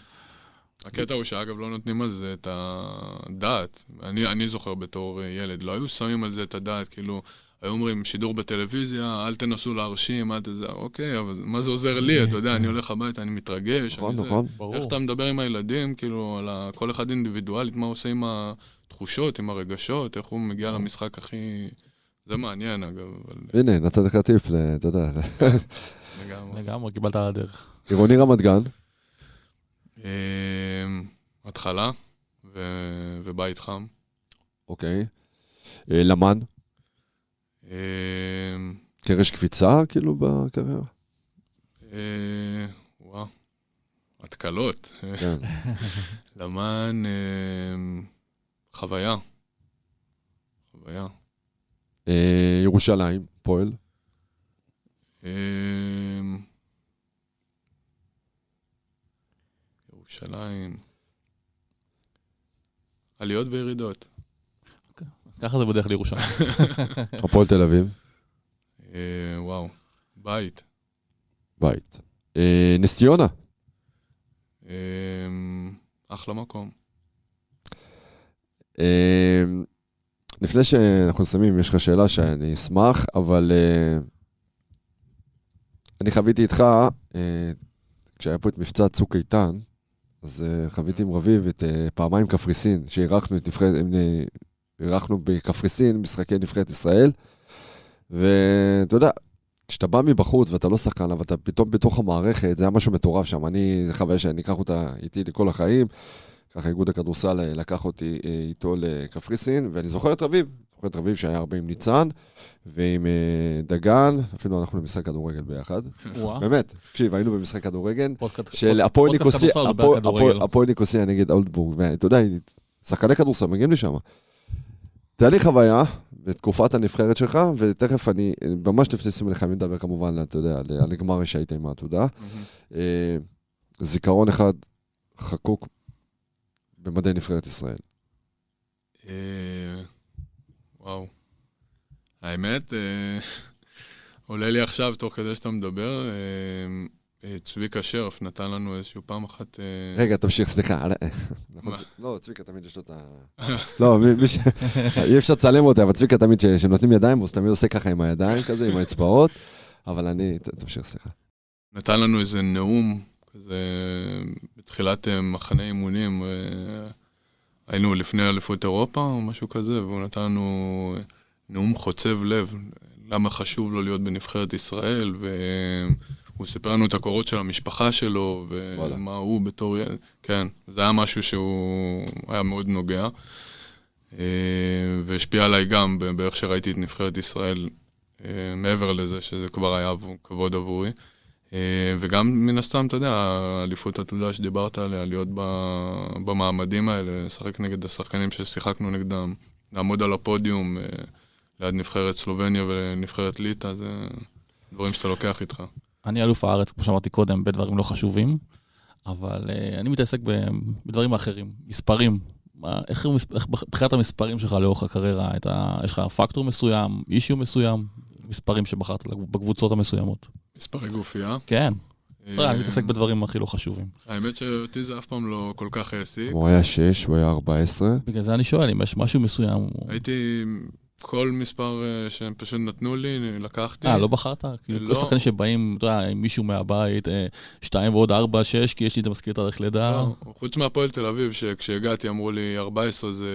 הקטע הוא שאגב לא נותנים על זה את הדעת. אני, אני זוכר בתור אה, ילד, לא היו שמים על זה את הדעת, כאילו, היו אומרים שידור בטלוויזיה, אל תנסו להרשים, אל תזה, אוקיי, אבל מה זה עוזר לי? אתה יודע, אני הולך הביתה, אני מתרגש, נכון, אני זה. נכון. ברור. איך אתה מדבר עם הילדים, כאילו, על ה... כל אחד אינדיבידואלית, מה הוא עושה עם התחושות, עם הרגשות, איך הוא מגיע למשחק הכי... זה מעניין, אגב, אבל הנה, נתתי לך טיפ, אתה יודע, לגמרי. לגמרי, קיבלת על הדרך. עירוני רמת גן, התחלה ו... ובית חם. אוקיי. אה, למן, אמ, קרש קפיצה, כאילו, בקריירה? אה, וואו, התקלות. כן. למען אמ, חוויה. חוויה. אה, ירושלים, פועל. ירושלים. עליות וירידות. ככה זה בדרך לירושלים. הפועל תל אביב, אה, וואו, בית. בית. אה, נס ציונה, אמ, אחלה מקום. אה, לפני שאנחנו נסיימים, יש לך שאלה שאני אשמח, אבל אה, אני חוויתי איתך, אה, כשהיה פה את מבצע צוק איתן, אז אה, חוויתי עם רביב את אה, פעמיים קפריסין, שאירחנו נבחרת, אה, אירחנו בקפריסין משחקי נבחרת ישראל, ואתה יודע, כשאתה בא מבחוץ ואתה לא שחקן, אבל אתה פתאום בתוך המערכת, זה היה משהו מטורף שם. אני, זו חוויה שאני אקח אותה איתי לכל החיים. ככה איגוד הכדורסל אה, לקח אותי אה, איתו לקפריסין, ואני זוכר את רביב, זוכר את רביב שהיה הרבה עם ניצן ועם אה, דגן, אפילו הלכנו למשחק כדורגל ביחד. באמת, תקשיב, היינו במשחק כדורגל של הפועל ניקוסיה, נגד אולדבורג, ואתה יודע, שחקני כדורסל מגיעים לשם. תהיה לי חוויה בתקופת הנבחרת שלך, ותכף אני, ממש לפני סיום אני חייבים לדבר כמובן, אתה יודע, על על הגמר שהיית עם העתודה. זיכרון אחד חקוק במדי נבחרת ישראל. אה, וואו. האמת, אה, עולה לי עכשיו, תוך כדי שאתה מדבר, אה, צביקה שרף נתן לנו איזשהו פעם אחת... רגע, תמשיך, סליחה. צ- לא, צביקה תמיד יש לו את ה... לא, מי ש... אי אפשר לצלם אותי, אבל צביקה תמיד, כשנותנים ידיים, הוא תמיד עושה ככה עם הידיים כזה, עם האצבעות, אבל אני... תמשיך, סליחה. נתן לנו איזה נאום, כזה, בתחילת אה, מחנה אימונים, אה, היינו לפני אליפות אירופה או משהו כזה, והוא נתן לנו נאום חוצב לב, למה חשוב לו להיות בנבחרת ישראל, והוא סיפר לנו את הקורות של המשפחה שלו. ומה הוא בתור ילד. כן, זה היה משהו שהוא היה מאוד נוגע, אה, והשפיע עליי גם באיך שראיתי את נבחרת ישראל, אה, מעבר לזה שזה כבר היה כבוד עבורי. אה, וגם מן הסתם, אתה יודע, האליפות עתודה שדיברת עליה, להיות במעמדים האלה, לשחק נגד השחקנים ששיחקנו נגדם, לעמוד על הפודיום אה, ליד נבחרת סלובניה ונבחרת ליטא, זה דברים שאתה לוקח איתך. אני אלוף הארץ, כמו שאמרתי קודם, בדברים לא חשובים, אבל uh, אני מתעסק בדברים אחרים, מספרים. איך, איך בחירת המספרים שלך לאורך הקריירה, יש לך פקטור מסוים, אישיו מסוים, מספרים שבחרת בקבוצות המסוימות. מספרי גופייה. כן, אה, אני מתעסק בדברים הכי לא חשובים. האמת שאותי זה אף פעם לא כל כך העסיק. הוא היה 6, הוא היה 14. בגלל זה אני שואל אם יש משהו מסוים. הייתי, כל מספר אה, שהם פשוט נתנו לי, לקחתי. אה, לא בחרת? כאילו, כל לא. שחקנים שבאים, אתה יודע, עם מישהו מהבית, אה, שתיים ועוד ארבע, שש, כי יש לי את המזכיר תאריך לידה. לא, חוץ מהפועל תל אביב, שכשהגעתי אמרו לי 14 זה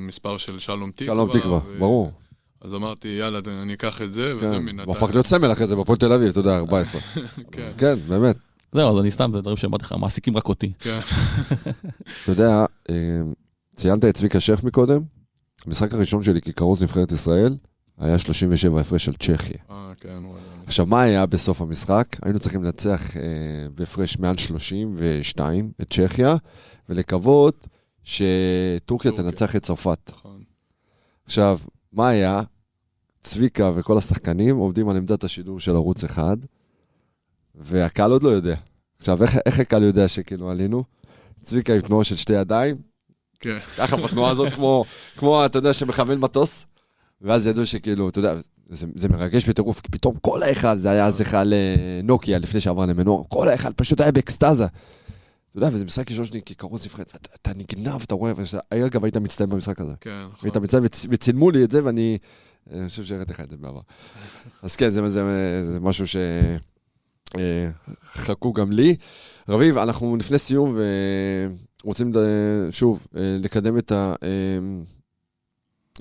מספר של שלום תקווה. שלום תקווה, ו- ברור. אז אמרתי, יאללה, אני אקח את זה, וזה כן. מן הוא הפך להיות סמל אחרי זה בפועל תל אביב, אתה יודע, 14. כן, כן, באמת. זהו, אז אני סתם, זה דברים שאמרתי לך, מעסיקים רק אותי. כן. אתה יודע, אה, ציינת את צביקה שף מקודם, המשחק הראשון שלי ככרוז נבחרת ישראל היה 37 הפרש על צ'כיה. אה, כן, וואלה. עכשיו, מה היה בסוף המשחק? היינו צריכים לנצח אה, בהפרש מעל 32 את צ'כיה, ולקוות שטורקיה טורקיה. תנצח את צרפת. נכון. עכשיו, מה היה? צביקה וכל השחקנים עובדים על עמדת השידור של ערוץ אחד, והקהל עוד לא יודע. עכשיו, איך, איך הקהל יודע שכאילו עלינו? צביקה עם תנועה של שתי ידיים, כן, ככה בתנועה הזאת, כמו, כמו, אתה יודע, שמכוון מטוס, ואז ידעו שכאילו, אתה יודע, זה, זה מרגש בטירוף, כי פתאום כל ההיכל, זה היה אז היכל נוקיה לפני שעבר למנור, כל ההיכל פשוט היה באקסטזה. אתה יודע, וזה משחק ראשון שלי כקרוז נבחרת, ואתה אתה נגנב, אתה רואה, אגב, היית מצטיין במשחק הזה. כן, נכון. היית מצטיין וצ- וצילמו לי את זה, ואני אני חושב שהראיתי לך את זה בעבר. אז כן, זה, זה, זה משהו שחכו גם לי. רביב, אנחנו לפני סיום ורוצים שוב אה, לקדם את, ה, אה,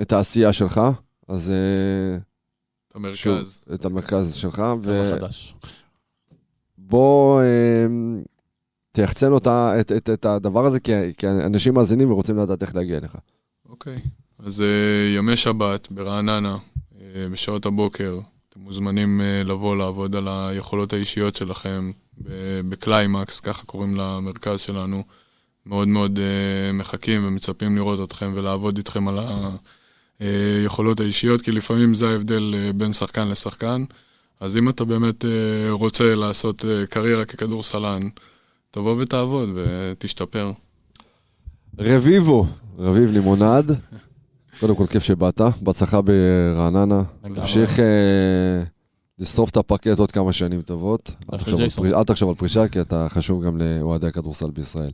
את העשייה שלך, אז אה, את שוב, המרכז. את המרכז שלך, דבר חדש. ובוא אה, תייחצן אותה, את, את, את הדבר הזה, כי, כי אנשים מאזינים ורוצים לדעת איך להגיע אליך. אוקיי. אז אה, ימי שבת ברעננה, אה, בשעות הבוקר, אתם מוזמנים אה, לבוא לעבוד על היכולות האישיות שלכם בקליימקס, ככה קוראים למרכז שלנו. מאוד מאוד אה, מחכים ומצפים לראות אתכם ולעבוד איתכם על היכולות האישיות, כי לפעמים זה ההבדל אה, בין שחקן לשחקן. אז אם אתה באמת אה, רוצה לעשות אה, קריירה ככדורסלן, תבוא ותעבוד ותשתפר. רביבו, רביב לימונד, קודם כל כיף שבאת, בהצלחה ברעננה. תמשיך אה, לשרוף את הפרקט עוד כמה שנים טובות. אל תחשוב על. פרישה- כי אתה חשוב גם לאוהדי הכדורסל בישראל.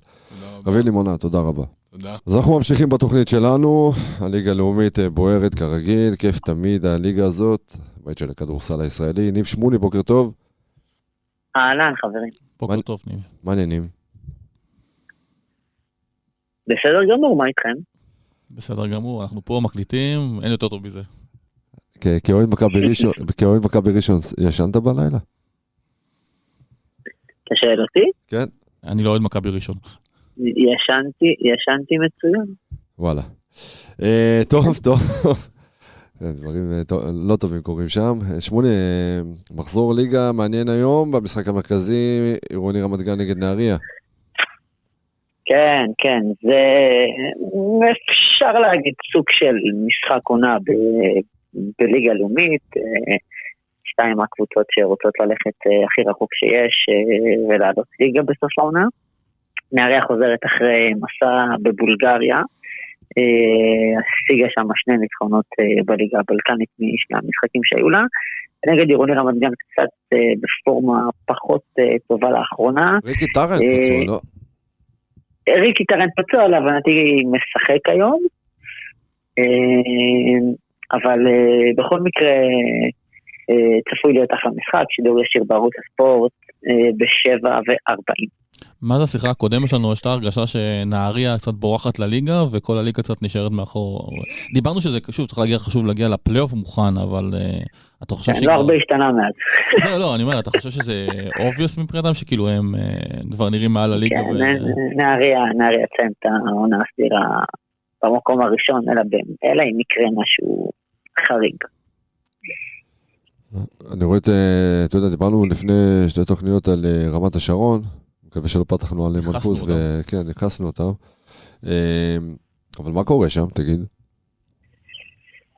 רביב לימונד, תודה רבה. תודה. אז אנחנו ממשיכים בתוכנית שלנו, הליגה הלאומית אה, בוערת כרגיל, כיף תמיד הליגה הזאת, בית של הכדורסל הישראלי. ניב שמוני, בוקר טוב, אהלן, חברים. בוקר מה- טוב, ניב. מה העניינים? בסדר גמור, מה איתכם? בסדר גמור, אנחנו פה מקליטים, אין יותר טוב מזה. כ- כאוהד מכבי ראשון, כאוהד מכבי ראשון, ישנת בלילה? אתה שואל אותי? כן. אני לא אוהד מכבי ראשון. ישנתי, ישנתי מצוין. וואלה. אה, טוב, טוב. דברים אה, לא טובים קורים שם. אה, שמוני, אה, מחזור ליגה מעניין היום במשחק המרכזי, עירוני רמת גן נגד נהריה. כן, כן, זה אפשר להגיד סוג של משחק עונה ב- בליגה לאומית. שתיים מהקבוצות שרוצות ללכת הכי רחוק שיש ולעלות ליגה בסוף העונה. נהריה חוזרת אחרי מסע בבולגריה. אה, השיגה שם שני ניצחונות אה, בליגה הבלקנית משני המשחקים שהיו לה. נגד עירוני רמת גן קצת אה, בפורמה פחות טובה לאחרונה. ריקי טרנט פצוע, לא? ריקי טרנט פצוע, להבנתי משחק היום. אבל בכל מקרה צפוי להיות אחלה משחק, שידור ישיר בערוץ הספורט, בשבע וארבעים. מה זה השיחה הקודמת שלנו? יש את ההרגשה שנהריה קצת בורחת לליגה וכל הליגה קצת נשארת מאחור. דיברנו שזה, שוב, צריך להגיע, חשוב להגיע לפלייאוף מוכן, אבל uh, אתה חושב כן, לא הרבה השתנה מאז. לא, לא, אני אומר, אתה חושב שזה obvious מבחינתם, שכאילו הם uh, כבר נראים מעל הליגה? כן, ו... נהריה, נהריה תסיים את העונה הסדירה במקום הראשון, אלא, אלא אם יקרה משהו חריג. אני רואה את, אה, אתה יודע, דיברנו לפני שתי תוכניות על רמת השרון, מקווה שלא פתחנו עליהם מנחוס, וכן, נכנסנו אותם. אמ, אבל מה קורה שם, תגיד?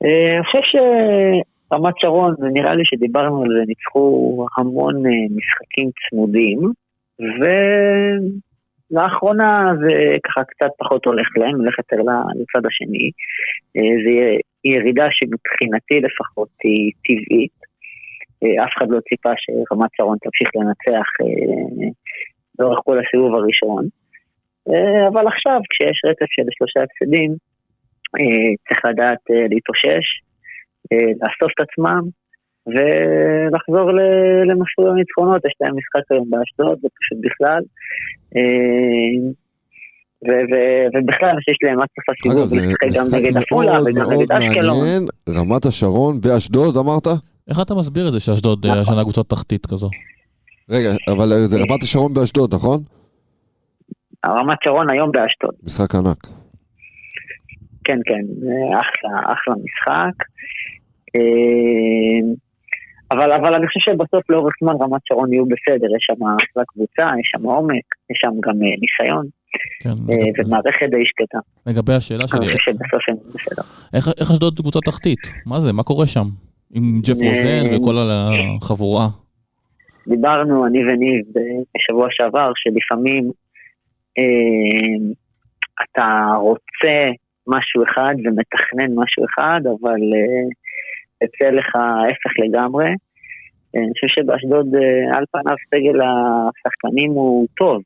אה, אני חושב שרמת שרון, נראה לי שדיברנו על זה, ניצחו המון אה, משחקים צמודים, ולאחרונה זה ככה קצת פחות הולך להם, הולך יותר לצד השני. אה, זה ירידה שמבחינתי לפחות היא טבעית. אף אחד לא ציפה שרמת שרון תמשיך לנצח לאורך כל הסיבוב הראשון. אה, אבל עכשיו, כשיש רצף של שלושה הפסדים, אה, צריך לדעת אה, להתאושש, לאסוף את עצמם ולחזור למסלול הניצחונות. יש להם משחק היום באשדוד, זה פשוט בכלל. ובכלל, שיש להם עד סוף הסיבוב, לשחק גם נגד עפולה וגם נגד אשקלון. רמת השרון באשדוד, אמרת? איך אתה מסביר את זה שאשדוד השנה נכון. קבוצת תחתית כזו? רגע, אבל זה רמת השרון באשדוד, נכון? רמת שרון היום באשדוד. משחק ענק. כן, כן, אחלה, אחלה משחק. אה, אבל, אבל אני חושב שבסוף לאורך זמן רמת שרון יהיו בסדר, יש שם אחלה קבוצה, יש שם עומק, יש שם גם אה, ניסיון. כן, אה, ומערכת די שקטה. לגבי השאלה שלי, אני חושב שבסוף הם בסדר. איך אשדוד קבוצה תחתית? מה זה? מה קורה שם? עם ג'ף רוזן וכל החבורה. דיברנו, אני וניב, בשבוע שעבר, שלפעמים אה, אתה רוצה משהו אחד ומתכנן משהו אחד, אבל אה, יוצא לך ההפך לגמרי. אה, אני חושב שבאשדוד אה, על פניו סגל השחקנים הוא טוב.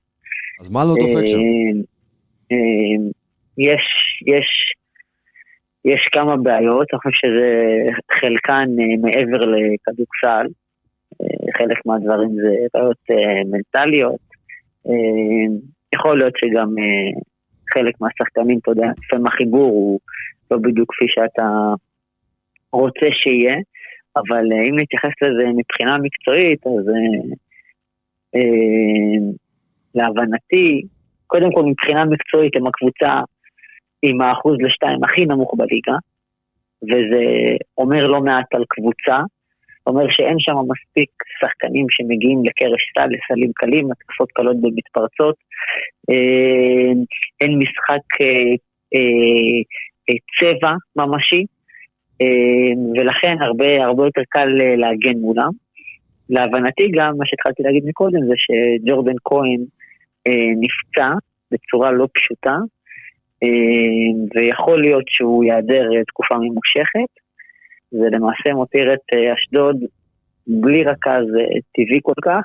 אז מה לא דופק שם? אה, אה, יש, יש, יש כמה בעיות, אני חושב שזה חלקן מעבר לכדורסל. חלק מהדברים זה בעיות אה, מנטליות. אה, יכול להיות שגם אה, חלק מהשחקנים, אתה יודע, לפעמים החיבור הוא לא בדיוק כפי שאתה רוצה שיהיה, אבל אם נתייחס לזה מבחינה מקצועית, אז להבנתי, קודם כל מבחינה מקצועית הם הקבוצה עם האחוז לשתיים הכי נמוך בליגה, וזה אומר לא מעט על קבוצה. אומר שאין שם מספיק שחקנים שמגיעים לקרש סל, לסלים קלים, התקפות קלות ומתפרצות. אה, אין משחק אה, אה, צבע ממשי, ולכן הרבה, הרבה יותר קל להגן מולם. להבנתי גם, מה שהתחלתי להגיד מקודם, זה שג'ורדן כהן נפצע בצורה לא פשוטה, ויכול להיות שהוא ייעדר תקופה ממושכת. זה למעשה מותיר את אה, אשדוד בלי רכז אה, טבעי כל כך.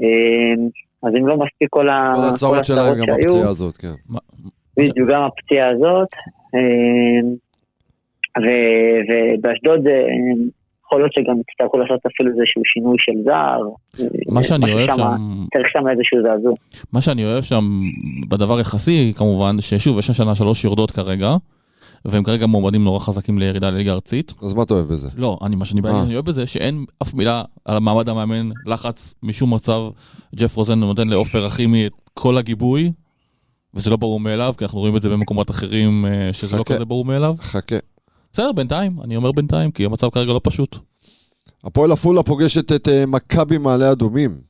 אה, אז אם לא מספיק כל הצרות שלהם, גם הפציעה הזאת, כן. בדיוק, גם הפציעה הזאת. ובאשדוד יכול להיות שגם יצטרכו לעשות אפילו איזשהו שינוי של זר. מה שאני אוהב שם... צריך שם איזשהו זעזוע. מה שאני אוהב שם, בדבר יחסי כמובן, ששוב, יש השנה שלוש יורדות כרגע. והם כרגע מועמדים נורא חזקים לירידה לליגה ארצית. אז מה אתה אוהב בזה? לא, אני, מה שאני אה. אוהב בזה, שאין אף מילה על מעמד המאמן, לחץ משום מצב. ג'ף רוזן נותן לעופר אחימי את כל הגיבוי, וזה לא ברור מאליו, כי אנחנו רואים את זה במקומות אחרים אה, שזה לא כזה ברור מאליו. חכה. בסדר, בינתיים, אני אומר בינתיים, כי המצב כרגע לא פשוט. הפועל עפולה פוגשת את אה, מכבי מעלה אדומים.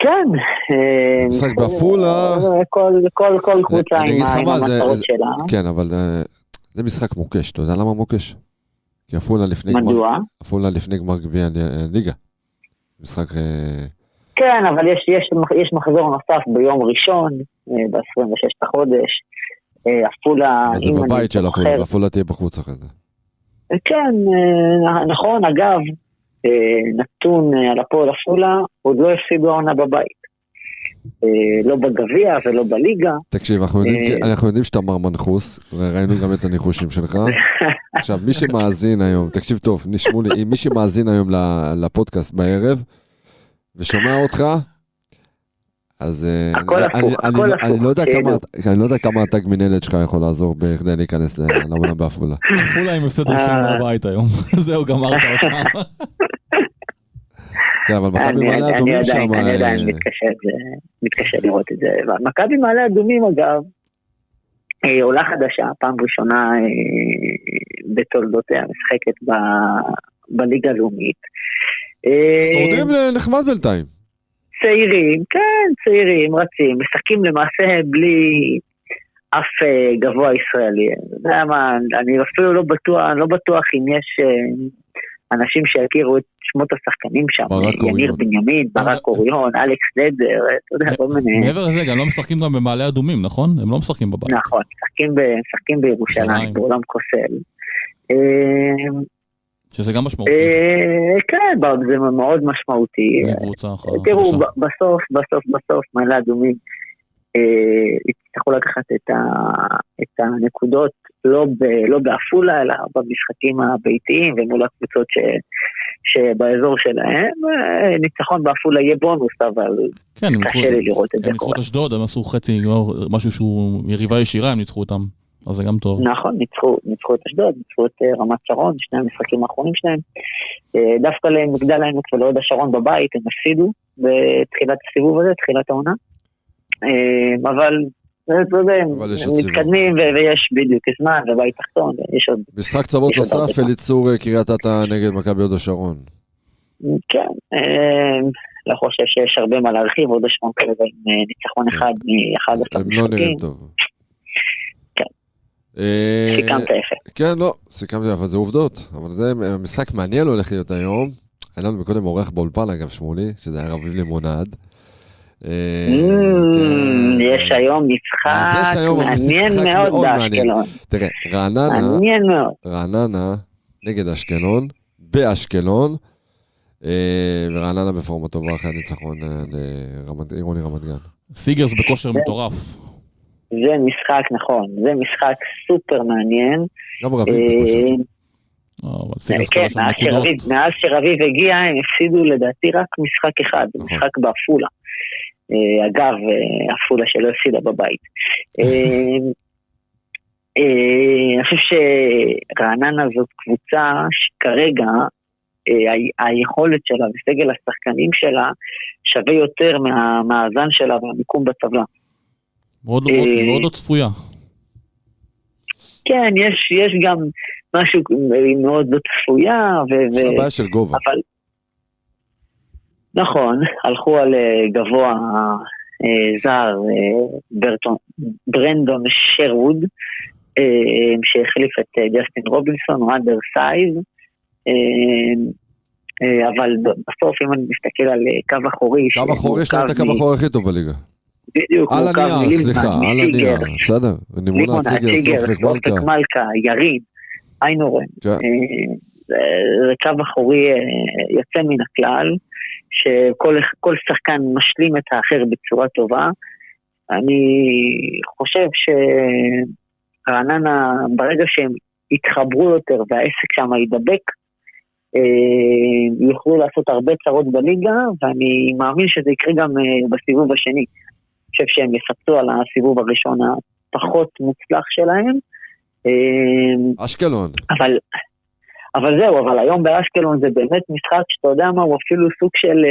כן. אה, משחק בעפולה. כל קבוצה עם המטרות שלה. כן, אבל אה, זה משחק מוקש, אתה יודע למה מוקש? כי עפולה לפני גמר... מדוע? עפולה לפני גמר גביע הליגה. משחק... אה, כן, אבל יש, יש, יש מחזור נוסף ביום ראשון, ב-26 לחודש. עפולה... זה בבית של עפולה, ועפולה תהיה בחוץ אחרי זה. כן, נכון, אגב, נתון על הפועל עפולה, עוד לא הפסידו העונה בבית. אה, לא בגביע ולא בליגה. תקשיב, אנחנו יודעים, אה. אנחנו יודעים שאתה מר מנחוס, וראינו גם את הניחושים שלך. עכשיו, מי שמאזין היום, תקשיב טוב, נשמעו לי, מי שמאזין היום לפודקאסט בערב, ושומע אותך, אז אה, הכל אני- הפוך, אני- הכל אני- הפוך, אני לא יודע. כמה- אני לא יודע כמה התג מנהלת שלך יכול לעזור בכדי להיכנס ל- לעונה בעפולה. עפולה עם הפסד ראשון אה. בבית היום. זהו, גמרת אותם. כן, אבל מכבי מעלה אדומים שם. אני עדיין אה, מתקשה לראות את זה. מכבי מעלה אדומים אגב, אה, עולה חדשה, פעם ראשונה אה, בתולדותיה, משחקת בליגה הלאומית. אה, שורדים נחמד בינתיים. צעירים, כן, צעירים, רצים, משחקים למעשה בלי אף אה, גבוה ישראלי. אתה יודע מה, אני אפילו לא בטוח, אני לא בטוח אם יש אה, אנשים שיכירו את שמות השחקנים שם. ברק יניר אוריון. בנימין, ברק אוריון, אלכס דדר, אתה יודע, כל מיני... מעבר לזה, גם לא משחקים גם במעלה אדומים, נכון? הם לא משחקים בבית. נכון, משחקים בירושלים, ירושלים. בעולם כוסל. אה, שזה גם משמעותי. אה, כן, זה מאוד משמעותי. חדשה. תראו, בסוף, בסוף, בסוף, מעלה אדומים אה, יצטרכו לקחת את, הנקודות לא, לא בעפולה, אלא במשחקים הביתיים ומול הקבוצות ש, שבאזור שלהם. אה, ניצחון בעפולה יהיה בונוס, אבל כן, קשה לי לראות את זה הם ניצחו. את אשדוד, הם עשו חצי, משהו שהוא יריבה ישירה, הם ניצחו אותם. אז זה גם טוב. נכון, ניצחו, ניצחו את אשדוד, ניצחו את אה, רמת שרון, שני המשחקים האחרונים שלהם. אה, דווקא למגדל העמק ולהוד השרון בבית, הם הפסידו בתחילת הסיבוב הזה, תחילת העונה. אה, אבל, אתה יודע, הם אבל יש עוד סיבוב. מתקדמים ו- ויש בדיוק זמן ובית תחתון, יש עוד, משחק צוות נוסף. אליצור קריית אתא נגד מכבי הוד השרון. כן, אה, לא חושב שיש הרבה מה להרחיב, הוד השרון כרגע עם ניצחון אחד מ-11 הם לא נראים משחקים, טוב. כן. אה, סיכמת יפה. כן, לא, סיכמתי, אבל זה עובדות. אבל זה משחק מעניין הולך להיות היום. היה לנו מקודם אורח באולפן, אגב, שמולי, שזה היה רביב לימונד. אה, Mm, כן. יש היום משחק מעניין מאוד. באשקלון. תראה, רעננה. רעננה נגד אשקלון, באשקלון, אה, ורעננה בפורמה טובה אחרי הניצחון אה, לרמת- עירוני רמת גן. סיגרס בכושר מטורף. זה משחק, נכון, זה משחק סופר מעניין. גם רביב. אה, טוב. אה, סיגרס כן, מאז. שרביב- מאז שרביב הגיע, הם הפסידו לדעתי רק משחק אחד, נכון. משחק בעפולה. אה, אגב, אה, עפולה שלא הפסידה בבית. אה, אה, אני חושב שרעננה זאת קבוצה שכרגע אה, היכולת שלה וסגל השחקנים שלה שווה יותר מהמאזן שלה והמיקום בטבלה. מאוד לא- אה, לא צפויה. כן, יש, יש גם משהו מאוד לא צפויה, ו- יש לה ו- בעיה של גובה. אבל... נכון, הלכו על אה, גבוה אה, זר, אה, ברטון, ברנדון שרווד, אה, שהחליף את ג'סטין רובינסון, הוא undersize, אבל בסוף אם אני מסתכל על קו אחורי, קו אחורי יש להם את הקו האחורי הכי טוב בליגה. בדיוק, על הנייר, סליחה, על הנייר, בסדר. נימונה, ציגר, סופק מלכה. מלכה, ירין, איינורן. כן. אה, זה- קו אחורי אה, יוצא מן הכלל, שכל כל שחקן משלים את האחר בצורה טובה. אני חושב שרעננה, ברגע שהם יתחברו יותר והעסק שם יידבק, אה, יוכלו לעשות הרבה צרות בליגה, ואני מאמין שזה יקרה גם בסיבוב השני. חושב שהם יפצו על הסיבוב הראשון הפחות מוצלח שלהם. אה, אשקלון. אבל, אבל זהו, אבל היום באשקלון זה באמת משחק שאתה יודע מה, הוא אפילו סוג של אה,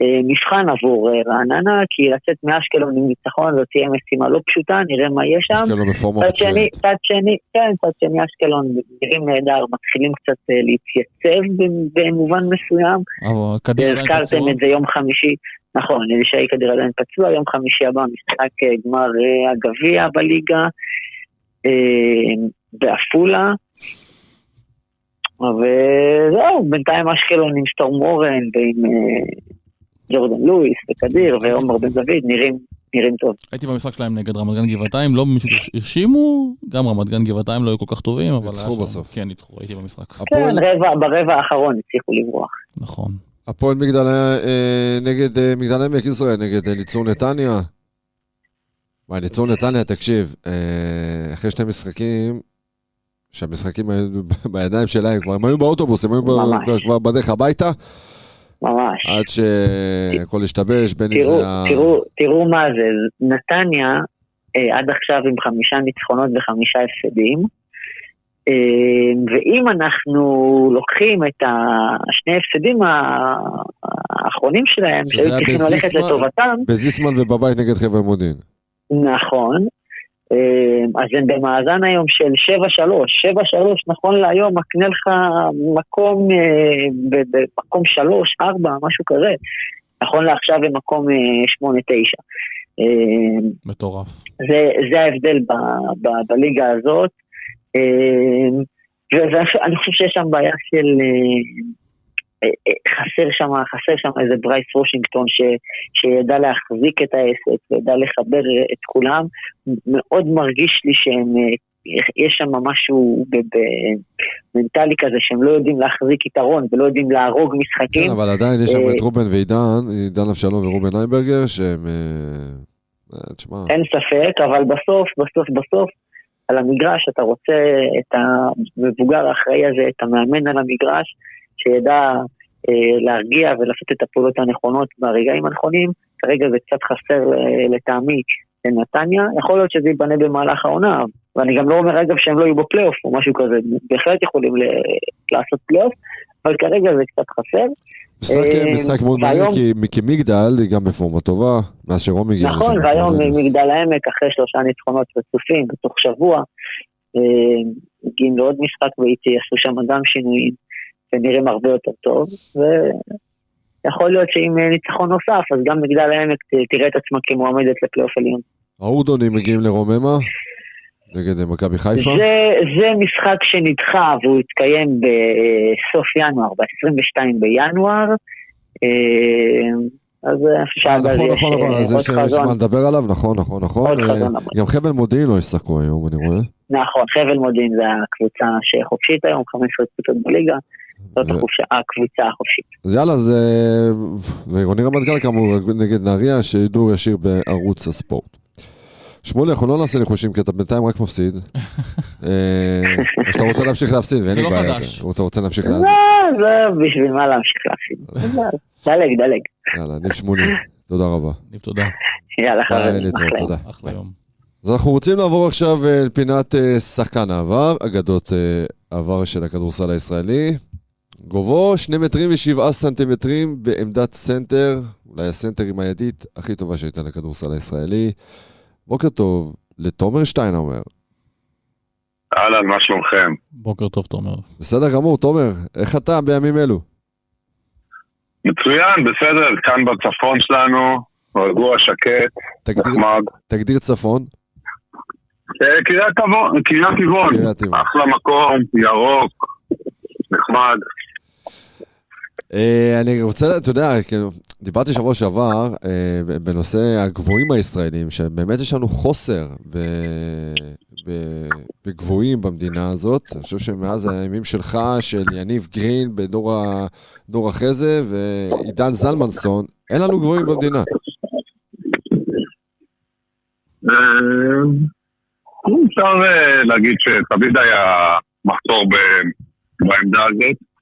אה, מבחן עבור אה, רעננה, כי לצאת מאשקלון עם ניצחון זאת תהיה משימה לא פשוטה, נראה מה יהיה שם. אשקלון בפורמה מצוינת. צד שני, כן, צד שני אשקלון נראים נהדר, מתחילים קצת אה, להתייצב במ- במובן מסוים. אבל עדיין הזכרתם. את זה יום חמישי, נכון, אלישי כדיר עדיין פצוע, יום חמישי הבא משחק אה, גמר אה, הגביע בליגה, אה, בעפולה. וזהו, בינתיים אשקלון עם סטורם אורן ועם ג'ורדן לואיס וקדיר ועומר בן דוד נראים, נראים טוב. הייתי במשחק שלהם נגד רמת גן גבעתיים, לא מישהו הרשימו, גם רמת גן גבעתיים לא היו כל כך טובים, אבל... ניצחו בסוף. כן, ניצחו, הייתי במשחק. כן, ברבע האחרון הצליחו לברוח. נכון. הפועל מגדל אה, נגד אה, מגדל עמק ישראל, נגד אה, ליצור נתניה. וואי, ליצור נתניה, תקשיב, אה, אחרי שני משחקים, שהמשחקים היו בידיים שלהם, כבר הם היו באוטובוס, הם היו. כבר- בדרך הביתה, ממש. עד שהכל השתבש, בין אם זה ה... תראו, תראו מה זה, נתניה אה, עד עכשיו עם חמישה ניצחונות וחמישה הפסדים, אה, ואם אנחנו לוקחים את השני הפסדים האחרונים שלהם, שהיו צריכים ללכת? לטובתם, בזיסמן ובבית נגד חבל מודיעין. נכון, אה, אז הם במאזן היום של 7-3, 7-3 נכון להיום מקנה לך מקום, אה, במקום 3, 4, משהו כזה, נכון לעכשיו הם מקום אה, 8-9. אה, מטורף. זה, זה ההבדל ב, ב, בליגה הזאת. אה, ואני חושב שיש שם בעיה של... אה, אה, אה, חסר שם, חסר שם איזה ברייס וושינגטון ש, שידע להחזיק את העסק וידע לחבר את כולם. מאוד מרגיש לי שהם, יש שם משהו ב- ב- מנטלי כזה שהם לא יודעים להחזיק יתרון ולא יודעים להרוג משחקים. כן, אבל עדיין יש שם את רובן ועידן, עידן אבשלום ורובן איינברגר, שהם... תשמע, אין ספק, אבל בסוף, בסוף, בסוף, על המגרש אתה רוצה את המבוגר האחראי הזה, את המאמן על המגרש, שידע אה, להרגיע ולעשות את הפעולות הנכונות ברגעים הנכונים. כרגע זה קצת חסר אה, לטעמי לנתניה. יכול להיות שזה ייבנה במהלך העונה, ואני גם לא אומר אגב שהם לא יהיו בפלייאוף או משהו כזה, בהחלט יכולים ל- לעשות פלייאוף, אבל כרגע זה קצת חסר. משחק, אה, משחק מאוד מעניין, כי, כי מגדל היא גם בפורמה טובה, מאז שרום הגיע. נכון, והיום נכון, מגדל העמק, אחרי שלושה ניצחונות רצופים בתוך שבוע, אה, מגיעים לעוד משחק ביתי, עשו שם גם שינויים, ונראים הרבה יותר טוב, ויכול להיות שעם אה, ניצחון נוסף, אז גם מגדל העמק תראה את עצמה כמועמדת לפלייאוף עליון. האורדונים מגיעים לרוממה, נגד אה, מכבי חיפה. זה, זה משחק שנדחה והוא יתקיים בסוף ינואר, ב-22 בינואר. אה, אז אה, אז נכון, נכון, נכון, אה, אז יש. מה לדבר עליו, נכון, נכון, נכון. גם חבל מודיעין לא ישחקו היום, אני רואה. נכון, חבל מודיעין זה הקבוצה שחופשית היום, 15 קבוצות בליגה, זאת הקבוצה החופשית. אז יאללה, זה... ועירוני רמת גן כאמור נגד נהריה, שידור ישיר בערוץ הספורט. שמולי, אנחנו לא נעשה ניחושים, כי אתה בינתיים רק מפסיד. אה, או שאתה רוצה להמשיך להפסיד, ואין זה לי לא בעיה. חדש. אתה רוצה להמשיך להפסיד. לא, זה בשביל מה להמשיך להפסיד. דלג, דלג. יאללה, ניב שמולי, תודה רבה. ניב, תודה. יאללה חברים, אחלה. תודה. אחלה יום. אז אנחנו רוצים לעבור עכשיו אה, לפינת אה, שחקן העבר, אגדות העבר של הכדורסל הישראלי. גובהו שני מטרים ושבעה סנטימטרים בעמדת סנטר, אולי הסנטר עם הידית הכי טובה שהייתה לכדורסל הישראלי. בוקר טוב לתומר שטיינהאומר. אהלן, מה שלומכם? בוקר טוב, תומר. בסדר גמור, תומר, איך אתה בימים אלו? מצוין, בסדר, כאן בצפון שלנו, רגוע, שקט, תגדיר, נחמד. תגדיר צפון. אה, קריית טבעון. אחלה מקום, ירוק, נחמד. אה, אני רוצה, אתה יודע, כאילו, דיברתי שבוע שעבר אה, בנושא הגבוהים הישראלים, שבאמת יש לנו חוסר בגבוהים במדינה הזאת. אני חושב שמאז הימים שלך, של יניב גרין בדור אחרי זה, ועידן זלמנסון, אין לנו גבוהים במדינה. אה, אפשר להגיד שתמיד היה מחסור בעמדה הזאת.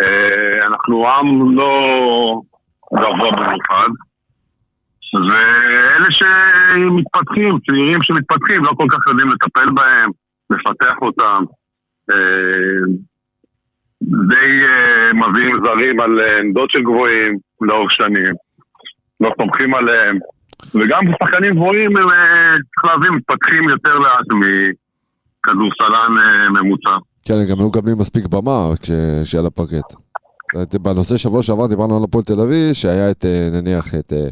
אה, אנחנו עם לא גבוה במיוחד, ואלה שמתפתחים, צעירים שמתפתחים, לא כל כך יודעים לטפל בהם, לפתח אותם. אה, די אה, מביאים זרים על עמדות של גבוהים לאורך שנים, לא סומכים עליהם. וגם שחקנים גבוהים, הם, צריך להבין, מתפתחים יותר לאט מכדורסלן ממוצע. כן, הם גם לא מקבלים מספיק במה כש- כשעל הפרקט. את- בנושא שבוע שעבר דיברנו על הפועל תל אביב, שהיה את, אה, נניח, את... אה,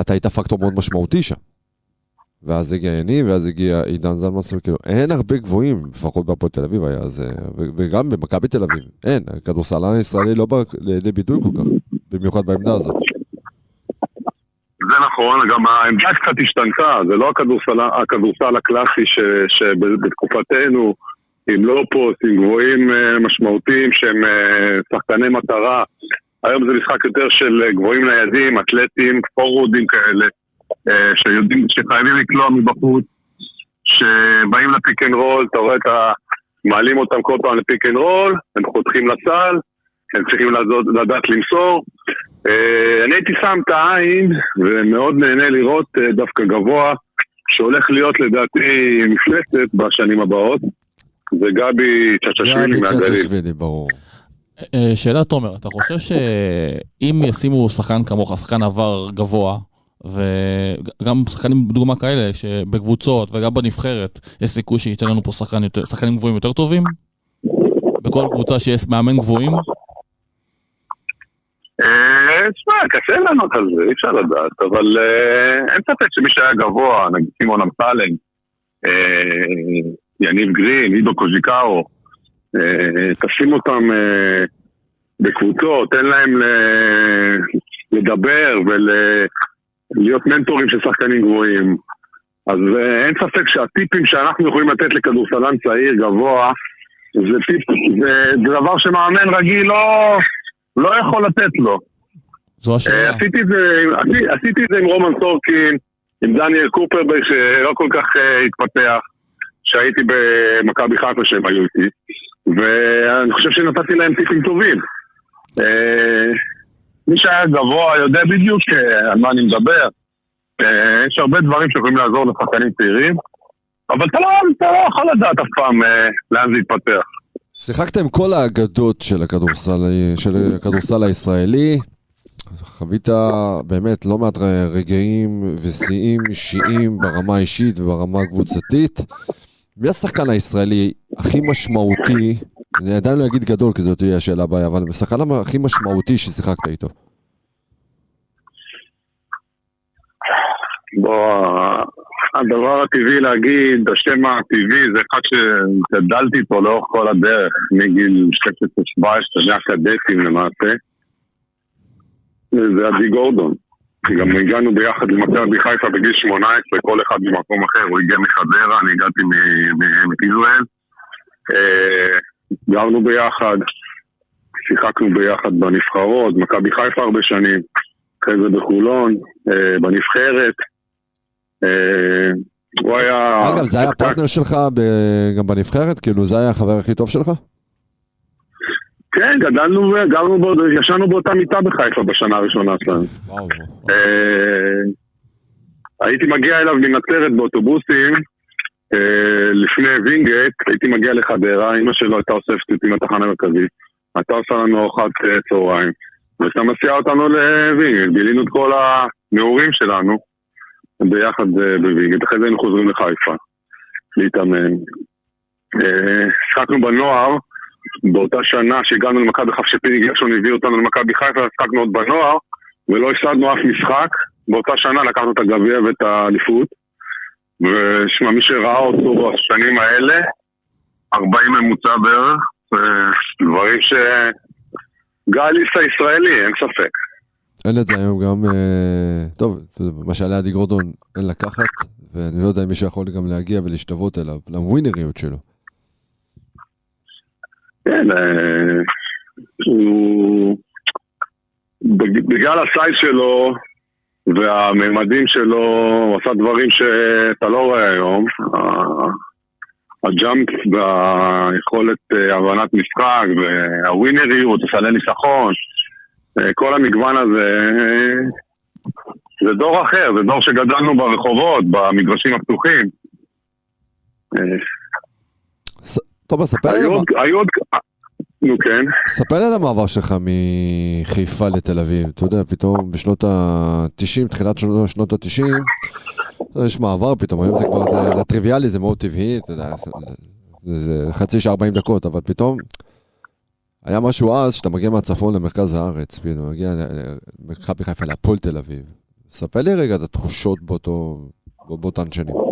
אתה היית פקטור מאוד משמעותי שם. ואז הגיע יניב, ואז הגיע עידן זלמנסון, כאילו, אין הרבה גבוהים, לפחות בהפועל תל אביב היה, אז, אה, וגם במכבי תל אביב, אין, הכדורסלן הישראלי לא בא לידי ביטוי כל כך, במיוחד בעמדה הזאת. זה נכון, גם העמדה קצת השתנתה, זה לא הכדורסל, הקלאסי שבתקופתנו, עם low post, עם גבוהים אה, משמעותיים שהם אה, שחקני מטרה, היום זה משחק יותר של אה, גבוהים ניידים, אתלטים, פורוורדים כאלה, שיודעים, שחייבים לקלוע מבחוץ, שבאים ל pick and roll, אתה רואה את ה... מעלים אותם כל פעם ל pick and roll, הם חותכים לסל, הם צריכים לדעת, לדעת למסור. אני הייתי שם את העין, ומאוד נהנה לראות דווקא גבוה, שהולך להיות לדעתי מפלצת בשנים הבאות. זה גבי צ'צ'שווילי גבי מהגליל. צ'צ'שווילי, ברור. אה, שאלה, תומר, אתה חושב שאם ישימו שחקן כמוך, שחקן עבר גבוה, וגם שחקנים דוגמה כאלה, שבקבוצות וגם בנבחרת, יש סיכוי שייתן לנו פה שחקן יותר, שחקנים גבוהים יותר טובים? בכל קבוצה שיש מאמן גבוהים? אה, תשמע, קשה לענות על זה, אי אפשר לדעת, אבל אה, אין ספק שמי שהיה גבוה, נגיד סימון אמסלם, אה, יניב גרין, עידו קוז'יקאו, אה, תשים אותם אה, בקבוצות, תן להם לדבר ולהיות מנטורים של שחקנים גבוהים. אז אה, אין ספק שהטיפים שאנחנו יכולים לתת לכדורסלן צעיר גבוה, זה טיפ, זה, זה דבר שמאמן רגיל לא, לא יכול לתת לו. זו השאלה. עשיתי את זה, עשי- עשיתי את זה עם רומן סורקין, עם דניאל קופרברג שלא כל כך התפתח, שהייתי במכבי חיפה שהם היו איתי, ואני חושב שנתתי להם טיפים טובים. אה, מי שהיה גבוה יודע בדיוק אה, על מה אני מדבר. אה, יש הרבה דברים שיכולים לעזור לשחקנים צעירים, אבל אתה לא, אתה לא יכול לדעת אף פעם לאן זה יתפתח. שיחקת עם כל האגדות של הכדורסל, של הכדורסל הישראלי. חווית באמת לא מעט רגעים ושיאים אישיים ברמה האישית וברמה הקבוצתית. מי השחקן הישראלי הכי משמעותי, אני עדיין לא אגיד גדול כי זאת תהיה השאלה הבאה, אבל השחקן הכי משמעותי ששיחקת איתו. בוא, הדבר הטבעי להגיד, השם הטבעי זה אחד שגדלתי איתו לאורך כל הדרך, מגיל 16-17, מהקדטים למעשה. זה עדי גורדון. גם הגענו ביחד למכבי חיפה בגיל 18, כל אחד במקום אחר, הוא הגיע מחדרה, אני הגעתי מעמק יזרעאל. אה, גרנו ביחד, שיחקנו ביחד בנבחרות, מכבי חיפה הרבה שנים, אחרי זה בחולון, אה, בנבחרת. אה, הוא היה... אגב, זה היה פרטנר שלך גם בנבחרת? כאילו, זה היה החבר הכי טוב שלך? כן, גדלנו, גרנו, בו, ישנו באותה מיטה בחיפה בשנה הראשונה שלנו. אה, הייתי מגיע אליו מנצרת באוטובוסים אה, לפני וינגייט, הייתי מגיע לחדרה, אמא שלו הייתה אוספת אותי מהתחנה המרכזית, הייתה עושה לנו ארוחת אה, צהריים, והייתה מסיעה אותנו לווינגייט, גילינו את כל הנעורים שלנו ביחד בווינגייט, אחרי זה היינו חוזרים לחיפה להתאמן. שיחקנו בנוער, באותה שנה שהגענו למכבי חיפה, שפיני גרשון הביא אותנו למכבי חיפה, שיחקנו עוד בנוער, ולא הפסדנו אף משחק. באותה שנה לקחנו את הגביע ואת האליפות. ושמע, מי שראה אותו בשנים האלה, 40 ממוצע בערך, דברים ש... גליס הישראלי, אין ספק. אין את זה היום גם, אה, טוב, מה שעלה עדי גורדון אין לקחת, ואני לא יודע אם מישהו יכול גם להגיע ולהשתוות אליו, לווינריות שלו. כן, אה, הוא... בג- בגלל הסייז שלו והממדים שלו, הוא עשה דברים שאתה לא רואה היום. הג'אמפ והיכולת אה, הבנת משחק והווינריות, סלי ניצחון, אה, כל המגוון הזה, זה דור אחר, זה דור שגדלנו ברחובות, במגרשים הפתוחים. טוב, ספר לי היו עוד, נו כן. ספר על המעבר שלך מחיפה לתל אביב. אתה יודע, פתאום בשנות ה-90, תחילת שנות שנות ה-90, יש מעבר פתאום, היום זה כבר, זה, זה טריוויאלי, זה מאוד טבעי, אתה יודע, זה, זה חצי שעה 40 דקות, אבל פתאום היה משהו אז, שאתה מגיע מהצפון למרכז הארץ, פתאום מגיע למכבי חיפה להפועל תל אביב. ספר לי רגע את התחושות באותו, באותן שנים.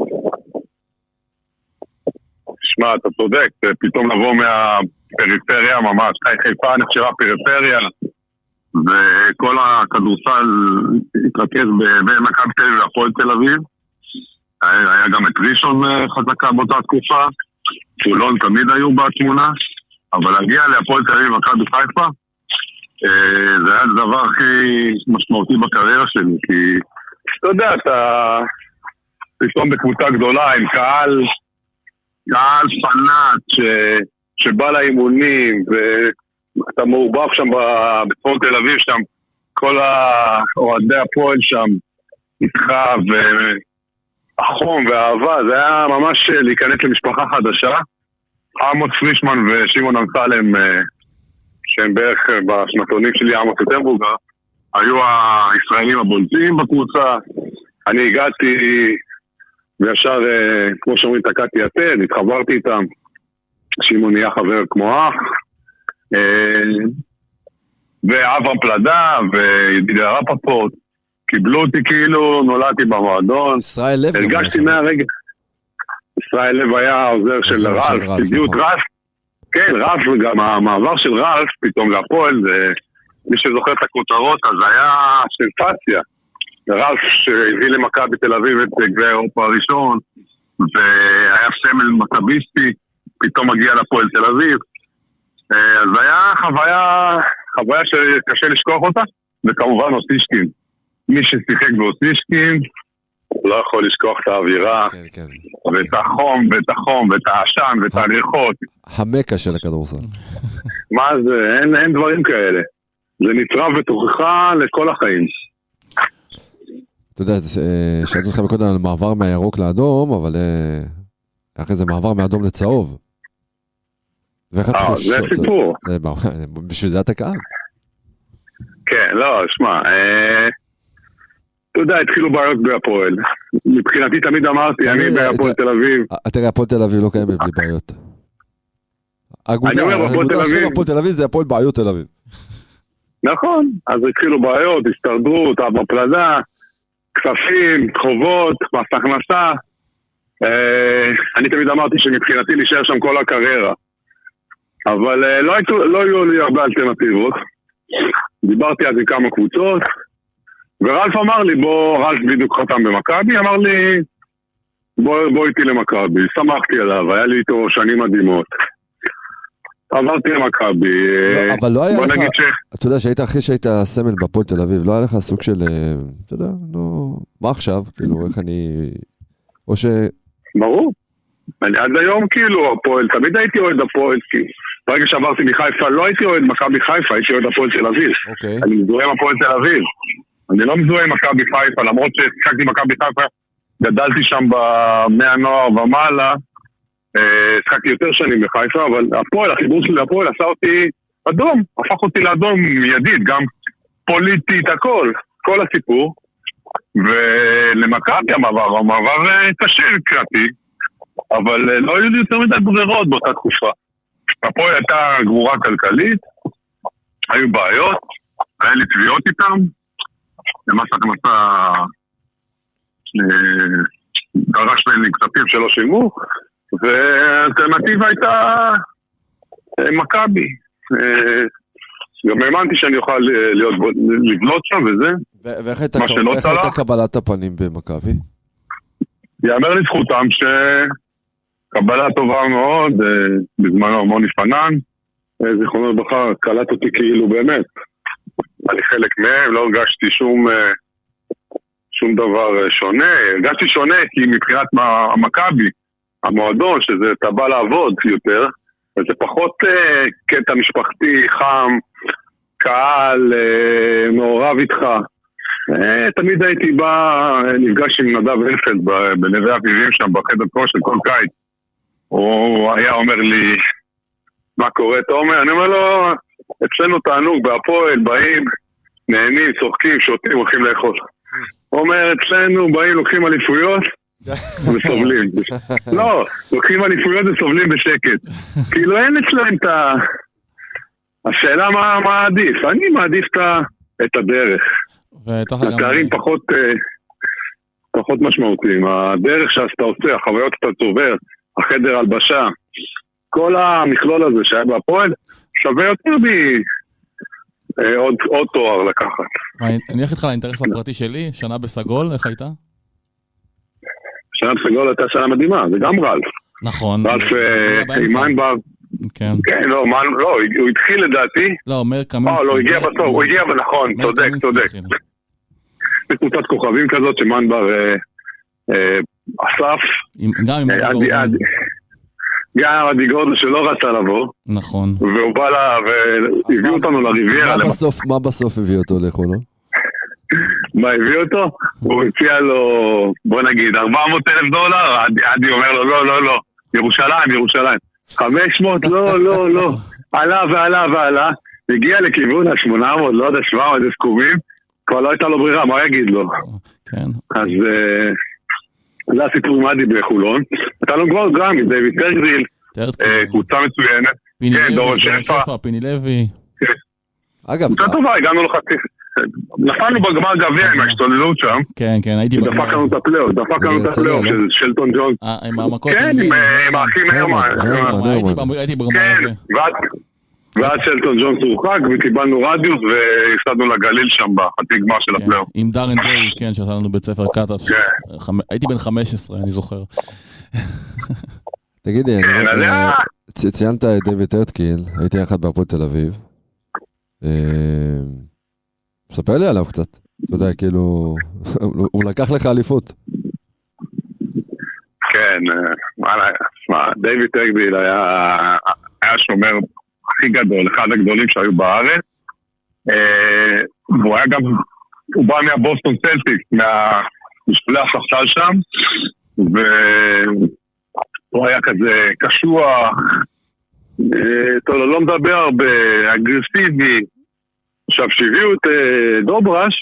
שמע, אתה צודק, פתאום לבוא מהפריפריה ממש, חיפה נחשבה פריפריה, וכל הכדורסל התרכז ב- במכבי תל אביב והפועל תל אביב. היה גם את ראשון אה, חזקה באותה תקופה, חולון תמיד היו בתמונה, אבל להגיע להפועל תל אביב ומכבי חיפה, אה, זה היה הדבר הכי משמעותי בקריירה שלי, כי אתה יודע, אתה פתאום בקבוצה גדולה עם קהל, קהל פנאט ש... שבא לאימונים, ואתה מעורבב שם בצפון תל אביב, שם כל האוהדי הפועל שם איתך, והחום והאהבה, זה היה ממש להיכנס למשפחה חדשה. עמוס פרישמן ושמעון אמסלם, אה, שהם בערך אה, בשנתונים שלי, עמוס יותר מבוגר, היו הישראלים הבולטים בקבוצה. אני הגעתי וישר, אה, כמו שאומרים, תקעתי יתד, התחברתי איתם. שמעון נהיה חבר כמו אח. אה, ואברהם פלדה וידידיה רפפורט. קיבלו אותי כאילו נולדתי במועדון. ישראל לב גם הרגשתי. מהרגע. ישראל לב היה העוזר של רלף, הביאו את נכון. רלף. כן, רלף, וגם המעבר של רלף פתאום להפועל. מי שזוכר את הכותרות, אז היה סנסציה. רלף שהביא למכבי תל אביב את גביע אירופה הראשון, והיה סמל מכביסטי, פתאום מגיע לפועל תל אביב. אה, אז היה חוויה, חוויה שקשה לשכוח אותה, וכמובן אוסישקין. מי ששיחק באוסישקין, לא יכול לשכוח את האווירה, כן, כן. ואת החום, ואת החום, ואת העשן, ואת הריחות. המקה של הכדורסל. מה זה, אין, אין דברים כאלה. זה נצרב בתוכך לכל החיים. אתה יודע, אה, שאלתי אותך מקודם על מעבר מהירוק לאדום, אבל אה, אחרי זה מעבר מאדום לצהוב. ואיך אה, התחושות? זה סיפור. בשביל זה אתה כאן. כן, לא, שמע, אתה יודע, התחילו בעיות בהפועל. מבחינתי תמיד אמרתי, אני בהפועל תל אביב. אה, תראה, הפועל תל אביב לא קיימת בלי בעיות. האגודה, אומר, הפועל האגודה תל של אביב- הפועל תל אביב זה הפועל בעיות תל אביב. נכון, אז התחילו בעיות, הסתדרות, אבא פלדה, כספים, חובות, מס הכנסה. אה, אני תמיד אמרתי שמבחינתי להישאר שם כל הקריירה. אבל אה, לא, היו, לא היו לי הרבה אלטרנטיבות. דיברתי אז עם כמה קבוצות, ורלף אמר לי, בוא, רלף בדיוק חתם במכבי, אמר לי, בוא, בוא איתי למכבי. שמחתי עליו, היה לי איתו שנים מדהימות. עברתי למכבי. לא, אה, אבל לא היה בוא לך, ש... אתה יודע שהיית אחרי שהיית סמל בהפועל תל אביב, לא היה לך סוג של, אה, אתה יודע, נו, מה עכשיו? כאילו, איך אני... או ש... ברור. אני עד היום כאילו הפועל, תמיד הייתי אוהד הפועל, כי ברגע שעברתי מחיפה לא הייתי אוהד מכבי חיפה, הייתי אוהד הפועל תל אביב. אוקיי. אני מזוהה עם הפועל תל אביב. אני לא מזוהה עם מכבי חיפה, למרות ששיחקתי במכבי חיפה, גדלתי שם במאה הנוער ומעלה, אה, שיחקתי יותר שנים בחיפה, אבל הפועל, החיבור שלי להפועל עשה אותי אדום, הפך אותי לאדום מיידית, גם פוליטית, הכל, כל הסיפור. ולמכבי המעבר, המעבר אה, קשה מבחינתי, אבל אה, לא היו לי יותר מדי ברירות באותה תקופה. הפועל הייתה גרורה כלכלית, היו בעיות, היה לי תביעות איתם, למס הכנסה אה, דרש ממני כספים שלא שילמו, והאלטרנטיבה הייתה אה, מכבי. אה, גם האמנתי שאני אוכל אה, להיות, לבלוט שם וזה. ואיך הייתה צלח? קבלת הפנים במכבי? יאמר לזכותם שקבלה טובה מאוד, בזמנו מוני פנן, זיכרונו לברכה, קלט אותי כאילו באמת. אני חלק מהם, לא הרגשתי שום, שום דבר שונה. הרגשתי שונה כי מבחינת המכבי, המועדון, שזה אתה בא לעבוד יותר, אז זה פחות אה, קטע משפחתי, חם, קהל, אה, מעורב איתך. אה, תמיד הייתי בא, נפגש עם נדב אלפלד בנווה אביבים שם בחדר כושר כל קיץ. הוא היה אומר לי, מה קורה תומר? אני אומר לו, אצלנו תענוג בהפועל, באים, נהנים, צוחקים, שותים, הולכים לאכול. הוא אומר, אצלנו באים, לוקחים אליפויות וסובלים. לא, לוקחים אליפויות וסובלים בשקט. כאילו אין אצלם את ה... השאלה מה, מה עדיף. אני מעדיף את ה- את הדרך. לך גם... התארים פחות, אה, פחות משמעותיים. הדרך שאתה עושה, החוויות שאתה צובר, החדר הלבשה, כל המכלול הזה שהיה בהפועל, שווה יותר מעוד עוד תואר לקחת. אני אלך איתך לאינטרס הפרטי שלי, שנה בסגול, איך הייתה? שנה בסגול הייתה שנה מדהימה, זה גם רלף. נכון. רלף אה. מיינבר, כן. כן, לא, מה, לא, הוא התחיל לדעתי. לא, מאיר קמינסקי. אה, לא, הגיע בסוף, הוא הגיע, נכון, צודק, צודק. בקבוצת כוכבים כזאת שמנבר אה, אה, אסף. גם עם אדי גורדון. גם עדי גורדון שלא רצה לבוא, נכון. והוא בא לה, והביא מה- אותנו לריביירה. מה בסוף, מה בסוף הביא אותו לחולון? מה הביא אותו? הוא הציע לו, בוא נגיד, 400 אלף דולר, עדי- עדי אומר לו, לא, לא, לא, ירושלים, ירושלים. 500, לא, לא, לא. עלה ועלה ועלה, הגיע לכיוון ה-800, לא יודע, 700, איזה סכומים, כבר לא הייתה לו ברירה, מה יגיד לו? כן. אז אה, זה הסיפור עם עדי בחולון. נתן לו כבר גם עם דיוויד טרגריל. אה, קבוצה מצוינת. פיני כן, לוי, פיני לוי. אגב, קבוצה טובה, הגענו לחצי... נפלנו בגמר גביע עם ההשתוללות שם, כן, כן, הייתי דפק בגמר לנו הזה. את הפלייאוף, דפק לנו את הפלייאוף לא? של שלטון ג'ונס. אה, עם המכות. כן, עם, אה, האחים הרמן. הרמן. הייתי בגמר כן, הזה. ואז- שלטון ג'ונס הורחק וקיבלנו רדיוס והפסדנו לגליל שם בחצי גמר של כן, הפלייאוף. עם דארן דיי, כן, שעשה לנו בית ספר. כן. חמ- הייתי בן 15, אני זוכר. תגידי, כן, אה, ציינת את דיוויד טרדקיל, הייתי יחד בהפועל תל אביב. ספר לי עליו קצת. אתה יודע, כאילו, הוא לקח לך אליפות. כן, אה, וואלה, שמע, דיוויד טגביל היה השומר הכי גדול, אחד הגדולים שהיו בארץ. אה, והוא היה גם, הוא בא מהבוסטון סלטיקס, מהמשפלי הספסל שם, והוא היה כזה קשוח, אה, טוב, לא מדבר הרבה, אגרסיבי. עכשיו, כשהביאו את אה, דובראש,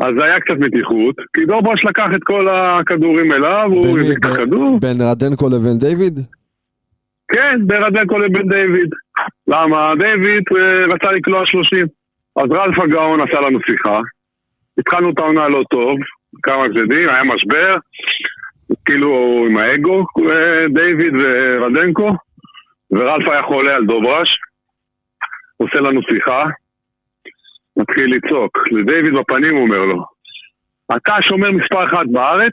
אז היה קצת מתיחות, כי דובראש לקח את כל הכדורים אליו, הוא בין- הביא את בין- הכדור. בין רדנקו לבין דיוויד? כן, ברדנקו לבין דיוויד. למה? דיוויד אה, רצה לקלוע 30. אז רלף הגאון עשה לנו שיחה. התחלנו את העונה לא טוב, כמה הפסדים, היה משבר. כאילו עם האגו, אה, דיוויד ורדנקו. ורלף היה חולה על דובראש. עושה לנו שיחה. מתחיל לצעוק. לדיוויד בפנים הוא אומר לו, אתה שומר מספר אחת בארץ,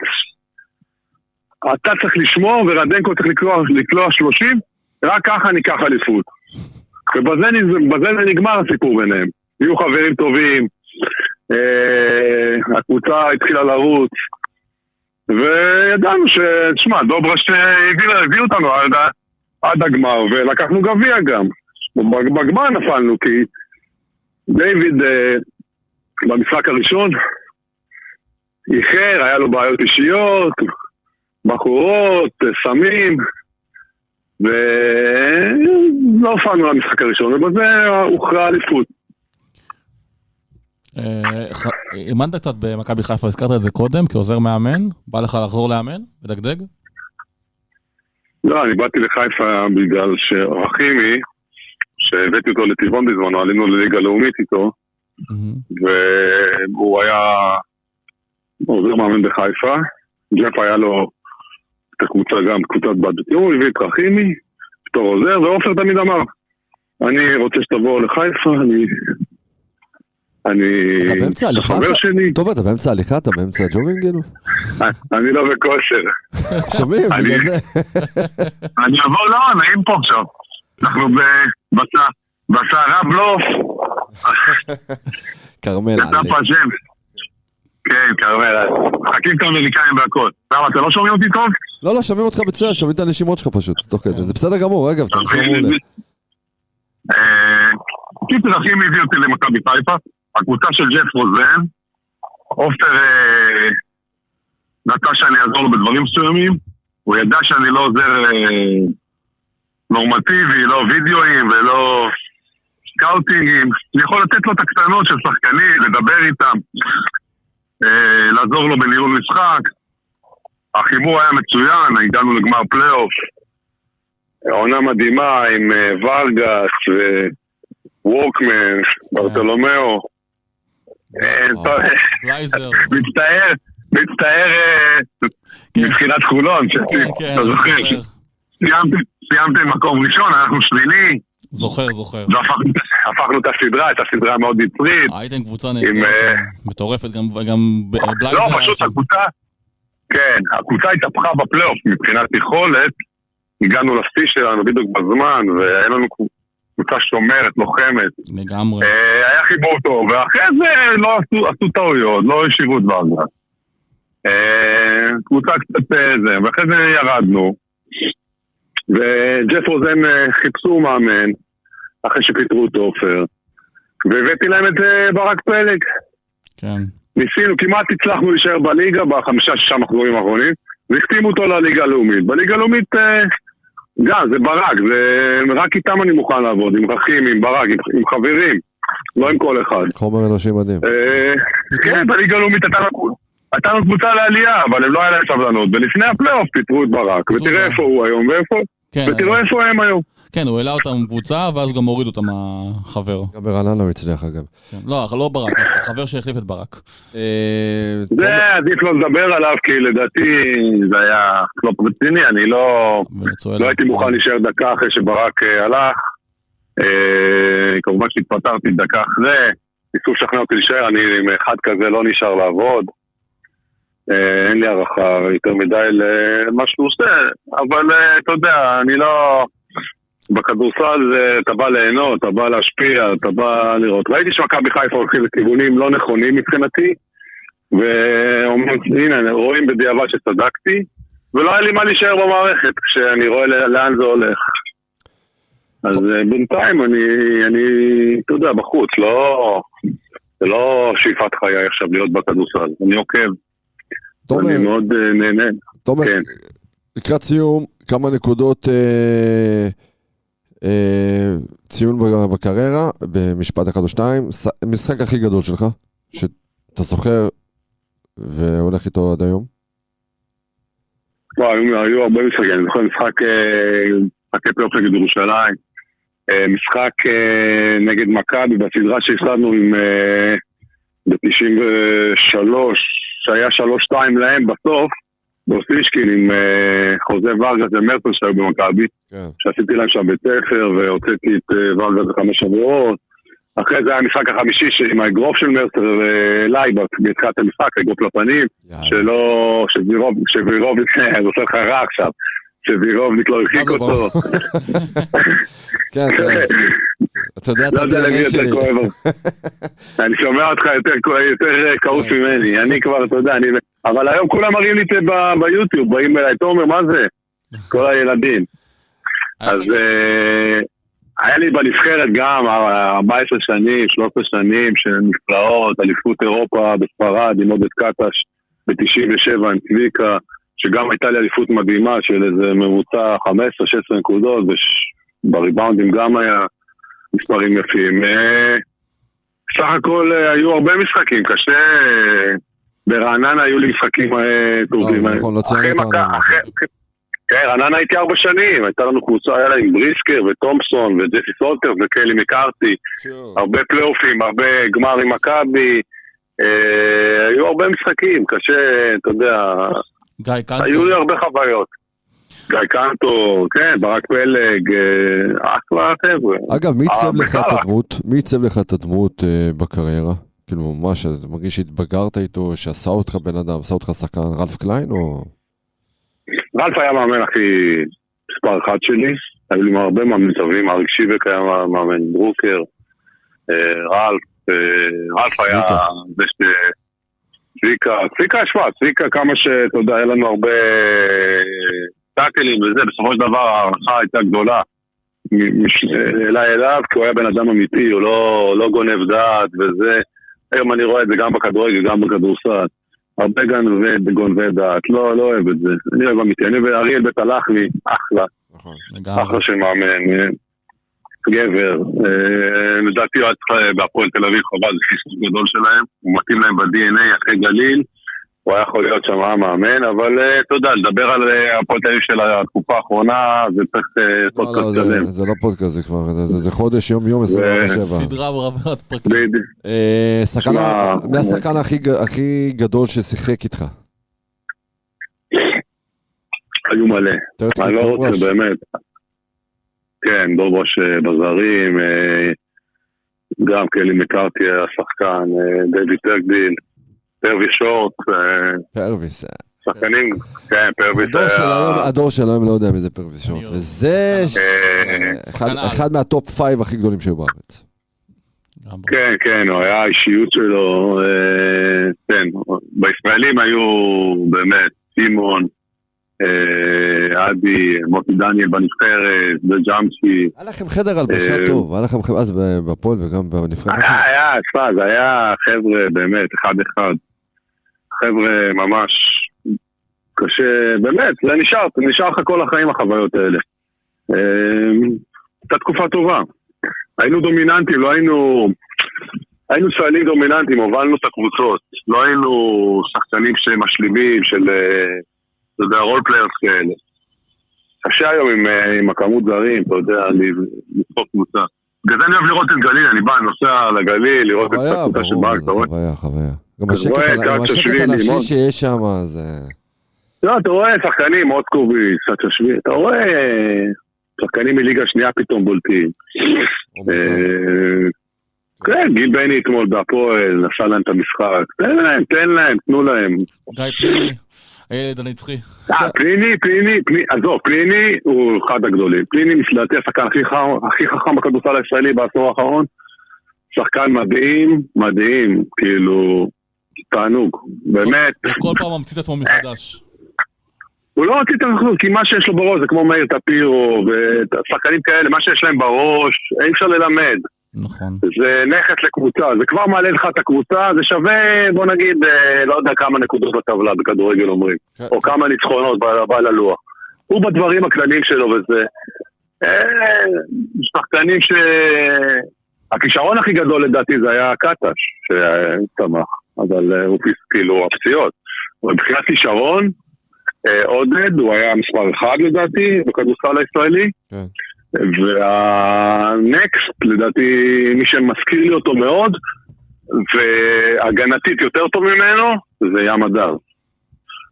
אתה צריך לשמור ורדנקו צריך לקלוע, לקלוע 30, רק ככה ניקח אליפות. ובזה זה נגמר הסיפור ביניהם. יהיו חברים טובים, אה, הקבוצה התחילה לרוץ, וידענו ש... תשמע, דוברש הביא, הביא אותנו עד, עד הגמר, ולקחנו גביע גם. בג- בגמר נפלנו, כי דיוויד אה, במשחק הראשון איחר, היה לו בעיות אישיות, בחורות, סמים, ולא הופענו למשחק הראשון, ובזה הוכרעה אליפות. אה, אימנת קצת במכבי חיפה, הזכרת את זה קודם, כעוזר מאמן. בא לך לחזור לאמן? לדגדג? לא, אני באתי לחיפה בגלל שרחימי, שהבאתי אותו לטבעון בזמנו, עלינו לליגה לאומית איתו. והוא היה עוזר מאמן בחיפה. ג'ף היה לו את הקבוצה גם, קבוצת בת בתיאום, הוא הביא את רחימי בתור עוזר, ועופר תמיד אמר, אני רוצה שתבוא לחיפה, אני... אני... אתה באמצע הליכה חבר עכשיו? שלי, טוב, אתה באמצע הליכה? אתה באמצע הג'ובינג, כאילו? אני לא בכושר. שומעים, אני- בגלל זה. אני אבוא, לא, נעים פה עכשיו. אנחנו בסערה בלוף, כרמל, עלי. פה השם. כן, כרמל, מחכים את האמריקאים והכל. למה, אתם לא שומעים אותי טוב? לא, לא, שומעים אותך מצוין, שומעים את הנשימות שלך פשוט, תוך כדי. זה בסדר גמור, אגב, אתה נשמע מעולה. אה, קיצר, אחי הביא אותי למכבי חיפה, הקבוצה של ג'ף רוזן, עופר אה, רצה שאני אעזור לו בדברים מסוימים, הוא ידע שאני לא עוזר אה, נורמטיבי, לא וידאוים ולא סקאוטינגים, אני יכול לתת לו את הקטנות של שחקנים, לדבר איתם, אה, לעזור לו בניהול משחק. החיבור היה מצוין, הגענו לגמר פלייאוף. עונה מדהימה עם אה, ורגס ווורקמן, ברטולומיאו. אה, טוב, בלייזר. מצטער, מצטער אה, כן. מבחינת חולון, כן, ש- כן, זוכר. סיימתם- מקום ראשון, אנחנו שמיני, זוכר, זוכר. והפכנו הפכנו את הסדרה, הייתה סדרה מאוד יצרית. הייתם קבוצה נהדרת אה, שם, מטורפת, גם ב- בלייזר לא, פשוט. הקבוצה, כן, הקבוצה התהפכה בפלייאוף מבחינת יכולת הגענו לשיא שלנו בדיוק בזמן, והיה לנו קבוצה שומרת, לוחמת. לגמרי. אה, היה חיבור טוב, ואחרי זה לא עשו, טעויות, לא השאירו את. אה, קבוצה קצת אה, זה, ואחרי זה ירדנו. וג'ף רוזן אה, חיפשו מאמן, אחרי שפיטרו את עופר. והבאתי להם את אה, ברק פלג. כן. ניסינו, כמעט הצלחנו להישאר בליגה בחמישה-שישה מחזורים האחרונים, והחתימו אותו לליגה הלאומית. בליגה הלאומית, אה, גם, זה ברק, זה... רק איתם אני מוכן לעבוד, עם אחים, עם ברק, עם, עם חברים, לא עם כל אחד. חומר אנושי מדהים. כן, בליגה הלאומית הייתה לנו- הייתה לנו קבוצה לעלייה, אבל הם לא היה להם סבלנות. ולפני הפלייאוף פיטרו את ברק, ותראה איפה הוא היום, ואיפה... כן, ותראו איפה הם היום. כן, הוא העלה אותם קבוצה, ואז גם הוריד אותם החבר. גם ברעננה הוא הצליח אגב. כן. לא, לא ברק, החבר שהחליף את ברק. אה, זה עדיף לא לדבר עליו, כי לדעתי זה היה קלופ רציני, אני לא... לא הייתי מוכן להישאר דקה אחרי שברק אה, הלך. אה, כמובן שהתפטרתי דקה אחרי, ניסו לשכנע אותי להישאר, אני עם אחד כזה לא נשאר לעבוד. אה, אין לי הערכה יותר מדי למה שהוא עושה, אבל אה, אתה יודע, אני לא... בכדורסל אתה בא ליהנות, אתה בא להשפיע, אתה בא לראות. ראיתי שמכבי חיפה הולכים לכיוונים לא נכונים מבחינתי, ואומרים, הנה, רואים בדיעבד שצדקתי, ולא היה לי מה להישאר במערכת כשאני רואה לאן זה הולך. אז אה, בינתיים אני, אני, אתה יודע, בחוץ, לא... זה לא שאיפת חיי עכשיו להיות בכדורסל. אני עוקב, תומר, אני מאוד אה, נהנה. תומר, כן. לקראת סיום, כמה נקודות אה, אה, ציון בקריירה, במשפט אחד או שניים. המשחק הכי גדול שלך, שאתה זוכר והולך איתו עד היום? וואו, היו, היו הרבה משחקים, אני זוכר משחק, אה, משחקי פלייאוף נגד ירושלים, אה, משחק נגד מכבי בסדרה שהפסדנו עם... אה, ב-93, שהיה 3-2 להם בסוף, באוסישקין עם אה, חוזה ורגס ומרטל שהיו במכבי, כן. שעשיתי להם שם בית ספר והוצאתי את אה, ורגס לחמש שבועות. אחרי זה היה המשחק החמישי עם האגרוף של מרטר אה, אליי בתחילת המשחק, האגרוף לפנים. שלא, שווירוב- שווירובניק, זה עושה לך רע עכשיו, שווירובניק לא הרחיק אותו. כן, כן. אתה יודע את לא יודע יותר שלי. אני שומע אותך יותר כעוס ממני, אני כבר, אתה יודע, אני... אבל היום כולם מראים לי את זה ביוטיוב, באים אליי, תומר, מה זה? כל הילדים. היה אז לך- אה, היה לי בנבחרת גם אה, 14 שנים, 13 שנים של נפלאות, אליפות אירופה בספרד עם עודד קטש ב-97 עם צביקה, שגם הייתה לי אליפות מדהימה של איזה ממוצע 15-16 נקודות, ובריבאונדים גם היה מספרים יפים. אה, סך הכל אה, היו הרבה משחקים, קשה... אה, ברעננה היו לי משחקים טובים. אה, נכון, לא רעננה. אחרי- כן, רעננה הייתי ארבע שנים, הייתה לנו קבוצה, היה לה עם בריסקר ותומפסון וג'סי סולטר וקלי מקארתי, הרבה פלייאופים, הרבה גמר עם מכבי, היו הרבה משחקים, קשה, אתה יודע, גיא קנטו. היו לי הרבה חוויות. גיא קנטו, כן, ברק פלג, אה, אחלה חבר'ה. אגב, מי עיצב לך את. הדמות? מי עיצב לך את הדמות אה, בקריירה? כאילו, ממש, אתה מרגיש שהתבגרת איתו, שעשה אותך בן אדם, עשה אותך שחקן, רלף קליין או... רלף היה המאמן הכי מספר אחד שלי, היו לי הרבה מאמנים טובים, אריק שיבק היה מאמן, ברוקר, אה, רלף, רלף היה. זה ש... צביקה, צביקה שמע, צביקה כמה שאתה יודע, היה לנו הרבה אה, טאקלים וזה, בסופו של דבר ההערכה הייתה גדולה אליי אליו, כי הוא היה בן אדם אמיתי, הוא לא, לא גונב דעת וזה, היום אני רואה את זה גם בכדורגל, גם בכדורסל. הרבה גנבי, גונבי דעת, לא, לא אוהב את זה. אני אוהב אמיתי. אני ואריאל בית הלחמי, אחלה, נכון. לגמרי. אחלה של מאמן, אה, גבר. אה, לדעתי הוא היה צריך בהפועל תל אביב, חבל, זה חיסון גדול שלהם. הוא מתאים להם ב-DNA אחרי גליל. הוא היה יכול להיות שם המאמן, אבל אה, אתה יודע, לדבר על אה, הפועל תל אביב של התקופה האחרונה, זה צריך אה, לא, לא, פודקאסט זה- שלם. זה לא פודקאסט, זה כבר, זה- חודש, יום יום, 24/7. סדרה רבת פרקים. אה, מי השחקן הכי גדול ששיחק איתך? היו מלא. אני לא. רוצה, באמת. כן, דובוש אה, בזרים, אה, גם קלי שחקן, אה, דויד טרקדיל, פרווי שורט, פרוויס. שחקנים, כן, פרוויס הדור של היום- היה... הדור של היום לא יודע מי זה פרוויס שורט, וזה אחד- מהטופ פייב הכי גדולים שהיו בארץ. כן, כן, הוא היה האישיות שלו, כן, בישראלים היו באמת, סימון, אה, עדי, מוטי דניאל בנבחרת, וג'אמשי. היה לכם חדר הלבשה אה, טוב, היה לכם חדר אז בפועל וגם בנבחרת. היה, היה, תשמע, זה היה חבר'ה באמת, אחד-אחד. חבר'ה ממש קשה, באמת, זה נשאר, נשאר לך כל החיים החוויות האלה. אה, הייתה תקופה טובה. היינו דומיננטים, לא היינו... היינו ישראלים דומיננטים, הובלנו את הקבוצות. לא היינו שחקנים שמשלימים, של, אה, אתה יודע, role players כאלה. קשה היום עם, אה, עם הכמות זרים, אתה יודע, לצפות קבוצה. בגלל זה אני אוהב לראות את גליל, אני בא, נוסע לגליל, לראות את הקבוצה של זה אתה רואה? חוויה, חוויה. גם השקט הנפשי. שיש שם, זה... לא, אתה רואה שחקנים, מוסקוביץ, סצ'שווילי, אתה רואה שחקנים מליגה שנייה פתאום בולטים. אה, כן, גיל בני אתמול בהפועל, עשה להם את המשחק. תן להם, תן להם, תנו להם. גיא פליני, הילד הנצחי. אה, פליני, פליני, פליני, עזוב, פליני הוא אחד הגדולים. פליני, לדעתי, השחקן הכי חכם- בכדורסל הישראלי בעשור האחרון. שחקן מדהים, מדהים, כאילו, תענוג. באמת, הוא כל פעם ממציא את עצמו מחדש. הוא לא רצית לחזור, כי מה שיש לו בראש זה כמו מאיר טפירו ושחקנים כאלה, מה שיש להם בראש, אי אפשר ללמד. נכון. זה נכס לקבוצה, זה כבר מעלה לך את הקבוצה, זה שווה, בוא נגיד, אה, לא יודע כמה נקודות בטבלה בכדורגל אומרים, כן. או כמה ניצחונות ב- בא ללוח. הוא בדברים הכלליים שלו וזה. אה, שחקנים ש... הכישרון הכי גדול לדעתי זה היה קטש, שצמח, אבל אה, הוא כאילו, הפציעות. אבל מבחינת כישרון, עודד, הוא היה מספר אחד לדעתי בכדורסל הישראלי. כן. והנקסט, לדעתי, מי שמזכיר לי אותו מאוד, והגנתית יותר טוב ממנו, זה ים הדר.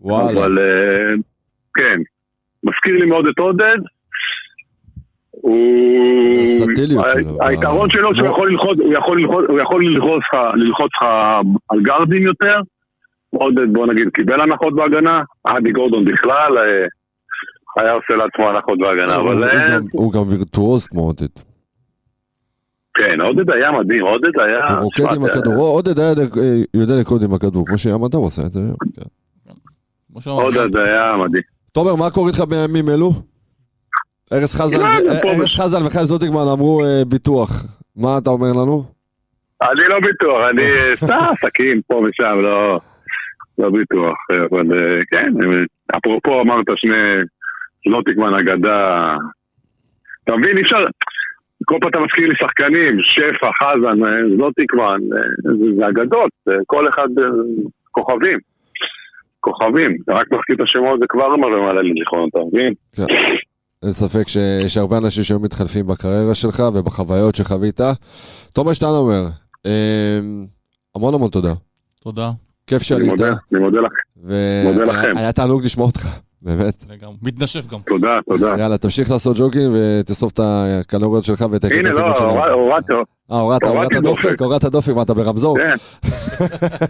וואלה. אבל אה, כן, מזכיר לי מאוד את עודד. הוא... היתרון שלו שהוא כמו- יכול ללחוץ, הוא יכול לך, ללחוץ לך על גרדים יותר. עודד, בוא נגיד, קיבל הנחות בהגנה, אדי גורדון בכלל אה, היה עושה לעצמו הנחות בהגנה, הוא אבל אה, הוא גם וירטואוז כמו עודד. כן, עודד היה מדהים, עודד היה... הוא רוקד עם הכדור. עודד היה אה, יודע לקרוא עם הכדור, כמו שים אדם עושה את זה עודד היה מדהים. תומר, מה קורה איתך בימים אלו? ארז חזן ו- פה ארז בש- חזן וחיים זוטיגמן אמרו אה, ביטוח. מה אתה אומר לנו? אני לא בטוח, אני סתם עסקים פה ושם, לא... לא בטוח, אבל כן, אפרופו אמרת שני... לוטיקמן אגדה... אתה מבין, אי אפשר... כל פעם אתה מזכיר לי שחקנים, שפע, חזן, אה, לוטיקמן, אה, זה- זה אגדות, כל אחד אה, כוכבים. כוכבים, אתה רק מזכיר את השמות, זה כבר מעלה לי זיכרון, אתה מבין? אין ספק שיש הרבה אנשים שהיו מתחלפים בקריירה שלך ובחוויות שחווית. תומר שטיינומר, אה, המון המון תודה. תודה, כיף אני שעלית, מודה, אני מודה לך, מודה לכם. והיה תענוג לשמוע אותך, באמת. לגמרי. מתנשף גם. תודה, תודה. יאללה, תמשיך לעשות ג'וגינג ותאסוף את הקלוריות שלך ואת הנה, לא, הורדתי, אה, הורדת, הורדת דופק. הורדת דופק, מה אתה ברמזור? כן.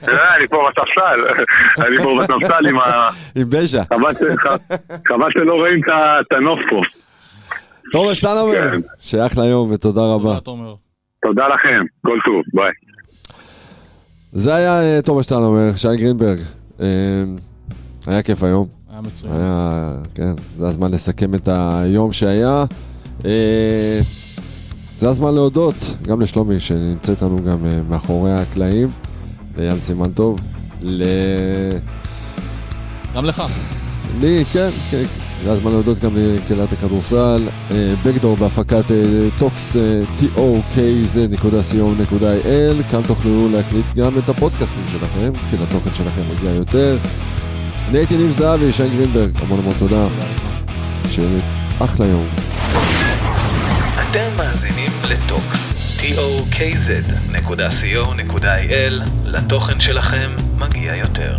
אה, אני פה בספסל, אני פה בספסל עם ה... עם בז'ה. חבל שלא רואים את הנוף פה. תומר שטיינומר, כן. שייך ליום ותודה רבה. תודה, תומר. תודה לכם, כל טוב, ביי. זה היה אה, תומר שטיינומר, שי גרינברג. אה, היה כיף היום. היה מצוין. היה, כן, זה הזמן לסכם את היום שהיה. אה, זה הזמן להודות גם לשלומי, שנמצא איתנו גם אה, מאחורי הקלעים, ליאן סימן טוב, ל... גם לך. לי, כן, כן, זה הזמן להודות גם לקהילת הכדורסל, אה, Backdoor בהפקת אה, טוקס, אה, tokz.co.il, כאן תוכלו להקליט גם את הפודקאסטים שלכם, כי לתוכן שלכם מגיע יותר. אני הייתי ניב זהבי, שיין גרינברג, המון המון תודה. שיהיה אחלה יום. אתם מאזינים לטוקס, tokz.co.il, לתוכן שלכם מגיע יותר.